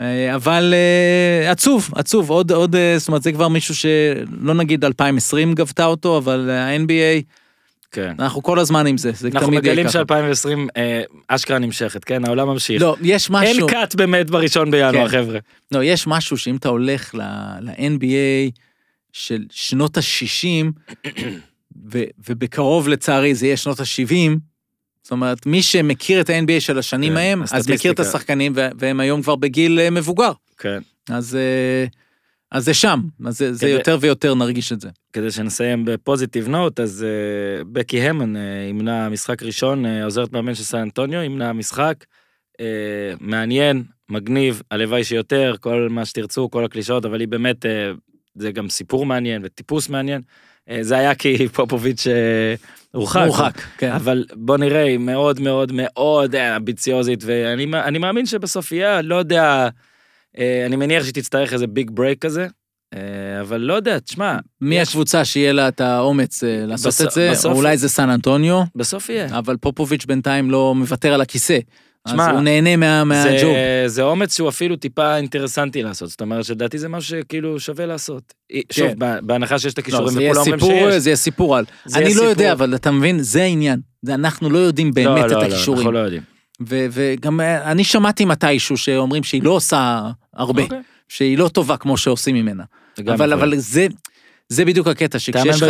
B: אה, אבל אה, עצוב, עצוב, עוד, עוד, אה, זאת אומרת, זה כבר מישהו שלא נגיד 2020 גבתה אותו, אבל ה-NBA,
A: כן.
B: אנחנו כל הזמן עם זה, זה
A: אנחנו
B: תמיד יהיה
A: מגלים
B: ככה.
A: ש-2020 אה, אשכרה נמשכת, כן? העולם ממשיך.
B: לא, יש
A: אין
B: משהו,
A: קאט באמת בראשון בינואר,
B: כן.
A: חבר'ה.
B: לא, יש משהו שאם אתה הולך ל-NBA של שנות ה-60, ו- ובקרוב לצערי זה יהיה שנות ה-70, זאת אומרת, מי שמכיר את ה-NBA של השנים
A: כן,
B: ההם, אז מכיר את
A: הסטטיסטיקה.
B: השחקנים, ו- והם היום כבר בגיל אה, מבוגר.
A: כן.
B: אז, אה, אז זה שם, אז זה, זה
A: כדי-
B: יותר ויותר נרגיש את זה.
A: כדי שנסיים בפוזיטיב נוט, אז אה, בקי המן אה, אימנה משחק ראשון, אה, עוזרת מאמן של סן אנטוניו, אימנה משחק אה, מעניין, מגניב, הלוואי שיותר, כל מה שתרצו, כל הקלישאות, אבל היא באמת, אה, זה גם סיפור מעניין וטיפוס מעניין. אה, זה היה כי פופוביץ' הורחק.
B: מורחק, כן.
A: אבל בוא נראה, היא מאוד מאוד מאוד אמביציוזית, ואני מא- אני מאמין שבסוף יהיה, לא יודע, אני מניח שהיא תצטרך איזה big break כזה, אה, אבל לא יודע, תשמע,
B: מי הקבוצה שיהיה לה את האומץ אה, לעשות את זה?
A: בסוף-
B: או אולי זה סן אנטוניו,
A: בסוף יהיה.
B: אבל פופוביץ' בינתיים לא מוותר על הכיסא. אז
A: שמע,
B: הוא נהנה מה- מהג'וב.
A: זה, זה אומץ שהוא אפילו טיפה אינטרסנטי לעשות, זאת אומרת שלדעתי זה משהו שכאילו שווה לעשות. שוב, ב- בהנחה שיש את
B: לא,
A: הכישורים
B: יהיה
A: וכולם אומרים
B: סיפור,
A: שיש.
B: זה יהיה סיפור על.
A: זה
B: אני
A: יהיה
B: לא
A: סיפור.
B: יודע, אבל אתה מבין, זה העניין. אנחנו לא יודעים באמת
A: לא,
B: את
A: לא, לא,
B: הכישורים.
A: אנחנו לא יודעים.
B: ו- וגם אה, אני שמעתי מתישהו שאומרים שהיא לא עושה הרבה,
A: אוקיי.
B: שהיא לא טובה כמו שעושים ממנה. אבל. אבל זה זה בדיוק הקטע, שכשיש.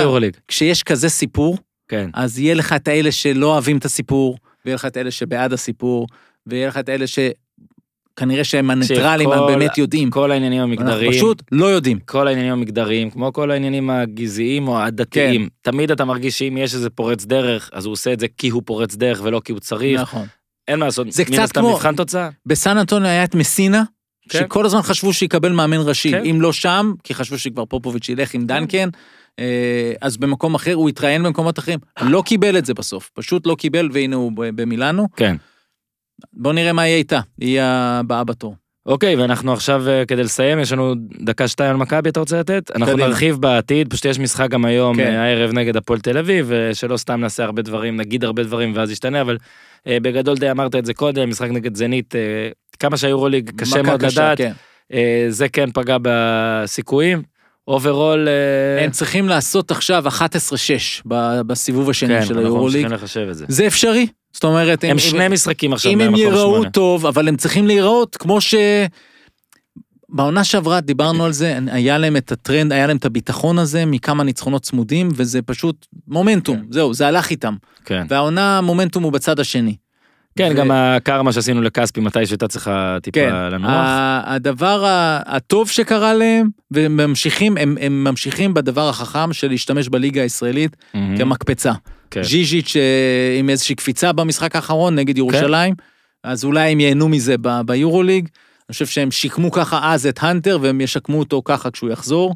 B: כשיש כזה סיפור,
A: כן.
B: אז יהיה לך את האלה שלא אוהבים את הסיפור, ויהיה לך את אלה שבעד הסיפור, ויהיה לך את אלה שכנראה שהם הניטרלים, הם באמת יודעים.
A: כל העניינים המגדריים.
B: פשוט לא יודעים.
A: כל העניינים המגדריים, כמו כל העניינים הגזעיים או הדתיים, תמיד אתה מרגיש שאם יש איזה פורץ דרך, אז הוא עושה את זה כי הוא פורץ דרך ולא כי הוא צריך,
B: נכון.
A: אין מה לעשות,
B: זה קצת כמו-
A: מבחן תוצאה.
B: בסן אנטוניו היה את מסינה,
A: כן.
B: שכל הזמן חשבו שיקבל מאמן ראשי,
A: כן.
B: אם לא שם, כי חשבו שכבר פופוביץ' ילך עם דנקן, אה, אז במקום אחר, הוא התראיין במקומות אחרים, לא קיבל את זה בסוף, פשוט לא קיבל, והנה הוא במילאנו.
A: כן.
B: בוא נראה מה יהיה איתה, היא הבאה בתור.
A: אוקיי, ואנחנו עכשיו, אה, כדי לסיים, יש לנו דקה שתיים על מכבי, אתה רוצה לתת? אנחנו
B: קדימה.
A: נרחיב בעתיד, פשוט יש משחק גם היום,
B: כן.
A: אה, הערב נגד הפועל תל אביב, ושלא סתם נעשה הרבה דברים, נגיד הרבה דברים ואז ישתנה, אבל אה, בגדול די אמרת את זה קודם, משחק נגד זנית, אה, כמה שהיורוליג קשה מאוד
B: קשה,
A: לדעת,
B: כן.
A: אה, זה כן פגע בסיכויים. overall, אה,
B: הם צריכים לעשות עכשיו 11-6 ב- בסיבוב השני
A: כן,
B: של
A: אנחנו
B: היורוליג.
A: ממשיכים לחשב את זה.
B: זה אפשרי, זאת אומרת,
A: הם שני משחקים עכשיו
B: אם הם ייראו
A: שמונה.
B: טוב, אבל הם צריכים להיראות כמו ש... בעונה שעברה דיברנו על זה, היה להם את הטרנד, היה להם את הביטחון הזה מכמה ניצחונות צמודים, וזה פשוט מומנטום,
A: כן.
B: זהו, זה הלך איתם.
A: כן,
B: והעונה, המומנטום הוא בצד השני.
A: כן,
B: ו-
A: גם הקרמה שעשינו לכספי מתי שהייתה צריכה טיפה
B: כן,
A: לנוח.
B: הדבר הטוב שקרה להם, והם ממשיכים, הם, הם ממשיכים בדבר החכם של להשתמש בליגה הישראלית
A: מהמם.
B: כמקפצה.
A: כן.
B: ז'יז'יץ' אה, עם איזושהי קפיצה במשחק האחרון נגד ירושלים, אז אולי הם ייהנו מזה ביורוליג. אני חושב שהם שיקמו ככה אז את הנטר והם ישקמו אותו ככה כשהוא יחזור.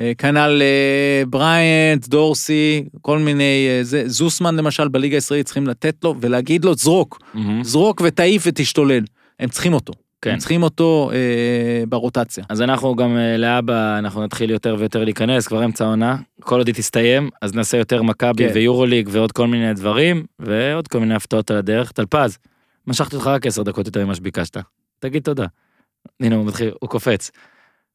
B: אה, כנ"ל אה, בריינט, דורסי, כל מיני, אה, זה, זוסמן למשל בליגה הישראלית צריכים לתת לו ולהגיד לו זרוק,
A: מהמם.
B: זרוק ותעיף ותשתולל. הם צריכים אותו.
A: כן.
B: הם צריכים אותו אה, ברוטציה.
A: אז אנחנו גם אה, להבא, אנחנו נתחיל יותר ויותר להיכנס, כבר אמצע העונה, כל עוד היא תסתיים, אז נעשה יותר מכבי
B: כן.
A: ויורוליג ועוד כל מיני דברים, ועוד כל מיני הפתעות על הדרך. טלפז, משכתי אותך רק עשר דקות יותר ממה שביקשת. תגיד תודה. הנה הוא מתחיל, הוא קופץ.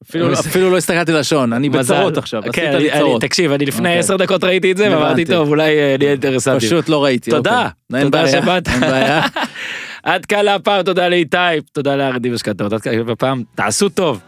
B: אפילו, אפילו לא הסתכלתי לשון, אני. בצרות עכשיו, עשית
A: כן,
B: לי
A: אני- אני-
B: צרות.
A: תקשיב, אני לפני
B: אוקיי.
A: עשר דקות ראיתי את זה, ואמרתי. טוב, אולי אה, נהיה אינטרסנטים.
B: פשוט לא ראיתי.
A: תודה,
B: אוקיי.
A: תודה שבאת. עד כאן להפעם, תודה לאיתי, תודה לארדי משכנתאות, עד כאן בפעם, תעשו טוב.